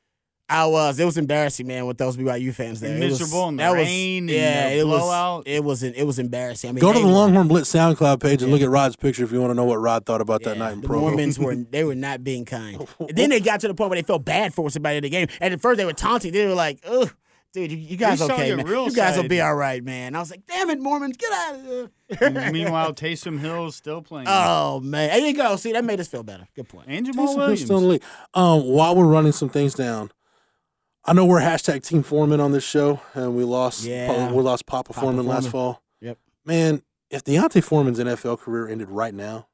I was. It was embarrassing, man, with those BYU fans there. It was- Miserable in the that was- rain and yeah, the it blowout. Was, it was. It was embarrassing. I mean, Go to the were- Longhorn Blitz SoundCloud page and look at Rod's picture if you want to know what Rod thought about that night in the Provo. Mormons were they were not being kind. And then they got to the point where they felt bad for somebody in the game. And at first they were taunting. They were like, "Ugh, dude, you, you guys saw okay, man? real You guys will be all right, man." I was like, "Damn it, Mormons, get out of here!" And Meanwhile, Taysom Hill's still playing. Oh man, there you go. See, that made us feel better. Good point. and Taysom Jamaal Hill's Williams. still in the league. Um, while we're running some things down, I know we're hashtag Team Foreman on this show, and we lost. Yeah. we lost Papa, Papa Foreman last fall. Yep. Man, if D'Onta Foreman's NFL career ended right now,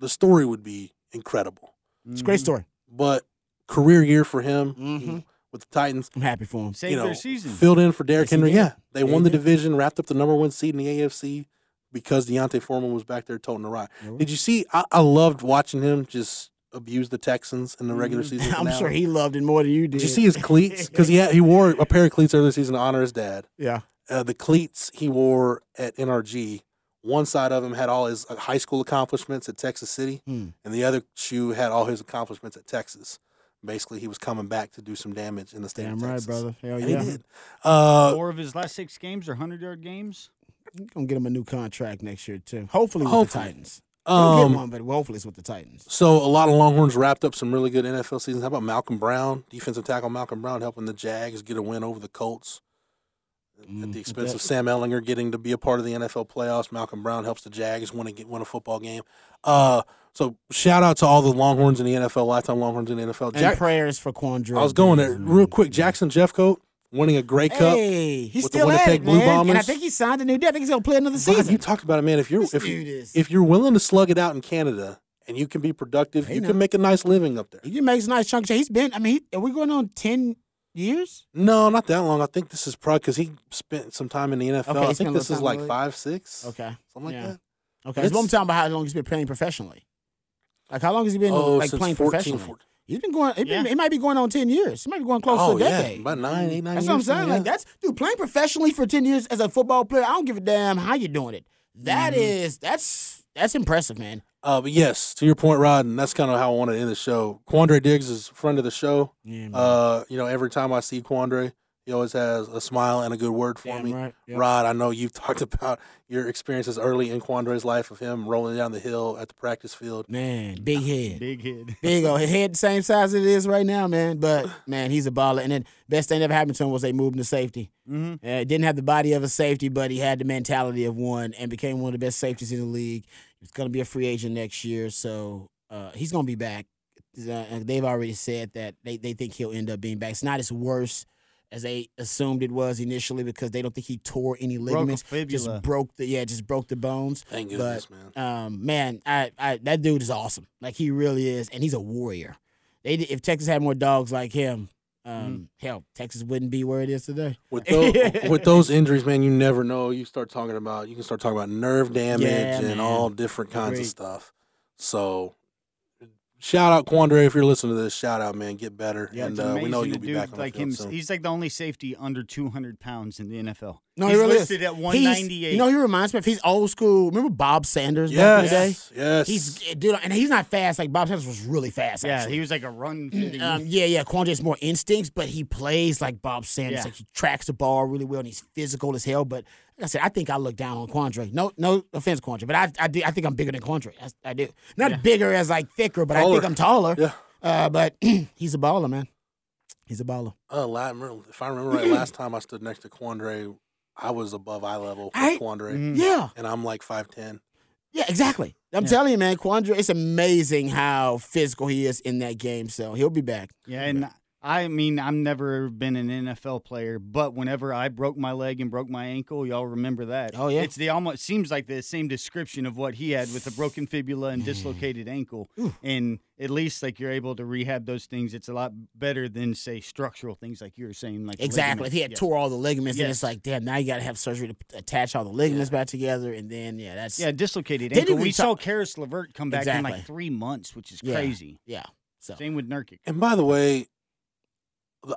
the story would be incredible. It's a great story. But career year for him Mhm. with the Titans. I'm happy for him. Save you know, their season. filled in for Derrick Henry. Yeah, they Yeah, won the division, wrapped up the number one seed in the AFC because D'Onta Foreman was back there toting the rock. Did you see? I, I loved watching him just abuse the Texans in the regular season. I'm finale. sure he loved it more than you did. Did you see his cleats? Because he had, he wore a pair of cleats earlier season to honor his dad. yeah. Uh, the cleats he wore at NRG, one side of him had all his uh, high school accomplishments at Texas City, Hmm. and the other shoe had all his accomplishments at Texas. Basically, he was coming back to do some damage in the state Damn of right, Texas. brother. Hell And yeah. he did. Uh, Four of his last six games are hundred yard games. gonna get him a new contract next year too. Hopefully with Hopefully. the Titans. Um, get one, but hopefully it's with the Titans. So a lot of Longhorns wrapped up some really good NFL seasons. How about Malcolm Brown, defensive tackle Malcolm Brown, helping the Jags get a win over the Colts at the expense of Sam Ehlinger getting to be a part of the NFL playoffs. Malcolm Brown helps the Jags win a get- win a football game. Uh, so shout out to all the Longhorns in the NFL, lifetime Longhorns in the NFL. And prayers for Quandre. I was going there real quick. Jackson Jeffcoat winning a Grey Cup. Hey, he's with the still at Winnipeg it, Blue man. And I think he signed a new deal. I think he's gonna play another season. you talked about it, man. If you're if, is- if you're willing to slug it out in Canada and you can be productive, Hey, you can make a nice living up there. He make a nice chunk. of change. He's been. I mean, he, are we going on ten years? No, not that long. I think this is probably because he spent some time in the NFL. Okay, I think this is like five, six, Okay, something like Yeah. that. okay. That's what I'm talking about. How long he's been playing professionally? Like how long has he been Oh, like playing 14, professionally? 14. He's been going. He, been, Yeah. he might be going on ten years. He might be going close Oh to a decade. yeah, about nine, eight, nine. That's what I'm saying. yeah. Like that's dude playing professionally for ten years as a football player. I don't give a damn how you're doing it. That Mm-hmm. is that's that's impressive, man. Uh, but yes, to your point, Rod, and that's kind of how I want to end the show. Quandre Diggs is friend of the show. Yeah, man. Uh, you know, every time I see Quandre, he always has a smile and a good word for Damn me. right, yep. Rod, I know you've talked about your experiences early in Quandre's life of him rolling down the hill at the practice field. Man, big head. Big head. Big old head, the same size as it is right now, man. But man, he's a baller. And then best thing that ever happened to him was they moved him to safety. Mm-hmm. Uh, didn't have the body of a safety, but he had the mentality of one and became one of the best safeties in the league. He's going to be a free agent next year, so uh, he's going to be back. Uh, they've already said that they, they think he'll end up being back. It's not as worse as they assumed it was initially because they don't think he tore any ligaments. fibula. Just broke the yeah, just broke the bones. Thank goodness, but, man. Um, man, I, I that dude is awesome. Like he really is, and he's a warrior. They if Texas had more dogs like him, um, Mm-hmm. hell, Texas wouldn't be where it is today. With those, with those injuries, man, you never know. You start talking about you can start talking about nerve damage Yeah, and all different kinds Agreed. of stuff. So, shout out Quandre if you're listening to this. Shout out, man. Get better, Yeah, and uh, we know you'll be dude back on like the field him. soon. He's like the only safety under 200 pounds in the NFL. No, he's he really listed is. at He's- 198. You know, he reminds me of he's old school. Remember Bob Sanders back in the day? yes, yes. He's dude, and he's not fast. Like Bob Sanders was really fast. yeah, actually. he was like a run. fitting. Um, yeah, yeah. Quandre has more instincts, but he plays like Bob Sanders. Yeah. Like he tracks the ball really well, and he's physical as hell. But like I said, I think I look down on Quandre. No, no offense, Quandre, but I, I, do, I think I'm bigger than Quandre. I, I do. Not bigger as like thicker, but I think I'm taller. Yeah. Uh, but he's a baller, man. He's a baller. Uh, la- if I remember right, last time I stood next to Quandre, I was above eye level with I- Quandre, Mhm. Yeah, and I'm like five ten. yeah, exactly. I'm Yeah. telling you, man, Quandre. It's amazing how physical he is in that game. So he'll be back. Yeah, and I mean, I've never been an NFL player, but whenever I broke my leg and broke my ankle, y'all remember that. Oh, yeah. it's the almost seems like the same description of what he had with a broken fibula and dislocated ankle. And at least like you're able to rehab those things. It's a lot better than say structural things like you were saying. Like Exactly. If he had ligaments. tore all the ligaments, then Yes. it's like, damn, now you got to have surgery to attach all the ligaments back together, and then yeah, that's yeah, yeah, dislocated Didn't ankle. We talk- saw Caris LeVert come back in like three months, which is yeah, crazy. Yeah. So Same with Nurkic. And by the way, the-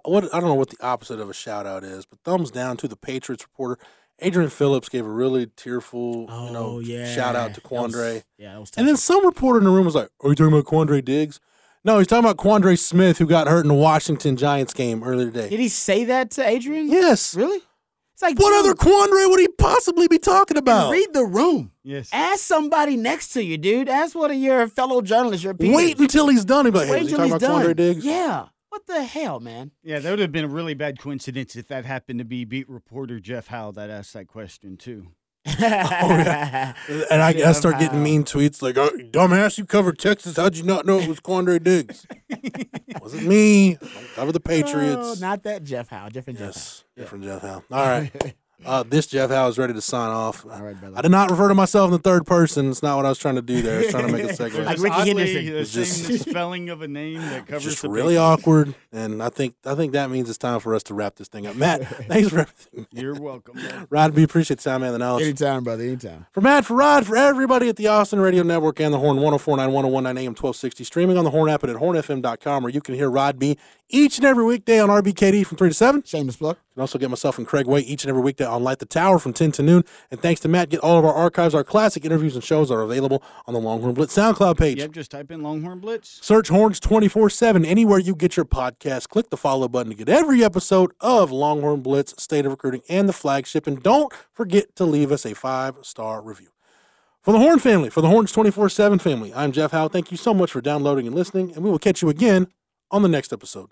what I don't know what the opposite of a shout out is, but thumbs down to the Patriots reporter. Adrian Phillips gave a really tearful, oh you know, oh, yeah, shout out to That was- Quandre. yeah, that was tough. And then some reporter in the room was like, "Are you talking about Quandre Diggs?" No, he's talking about Quandre Smith, who got hurt in the Washington Giants game earlier today. Did he say that to Adrian? yes. Really? It's like What dude, other Quandre would he possibly be talking about? Read the room. Yes. Ask somebody next to you, dude. Ask one of your fellow journalists, your peers. Wait until he's done. He'll like, hey, Wait was he until talking he's about done. Quandre Diggs? Yeah. What the hell, man? Yeah, that would have been a really bad coincidence if that happened to be beat reporter Jeff Howe that asked that question too. Oh, And I, I start getting mean tweets like, oh, "Dumbass, you covered Texas. How'd you not know it was Quandre Diggs?" Wasn't me. Don't cover the Patriots. Oh, not that Jeff Howe. Different Jeff yes, different Jeff Howe. All right. Uh, this Jeff Howe is ready to sign off. All right, brother. I did not refer to myself in the third person. It's not what I was trying to do there. I was trying to make a segue. Like Rickey Henderson. The It's same just- spelling of a name that It's covers just the really big- awkward, and I think I think that means it's time for us to wrap this thing up. Matt, thanks for everything. You're welcome. man. Rod, we appreciate the sound man the knowledge. Anytime, brother. Anytime. For Matt, for Rod, for everybody at the Austin Radio Network and the Horn 1049, 1019 AM 1260, streaming on the Horn app and at hornfm.com, where you can hear Rod B each and every weekday on RBKD from 3 to 7. Shameless plug. Can also get myself and Craig Way each and every weekday on Light the Tower from 10 to noon. And thanks to Matt, get all of our archives, our classic interviews and shows are available on the Longhorn Blitz SoundCloud page. Yep, just type in Longhorn Blitz. Search Horns 24 7 anywhere you get your podcast. Click the follow button to get every episode of Longhorn Blitz, State of Recruiting, and the flagship. And don't forget to leave us a five star review. For the Horn family, for the Horns 24 7 family, I'm Jeff Howe. Thank you so much for downloading and listening, and we will catch you again on the next episode.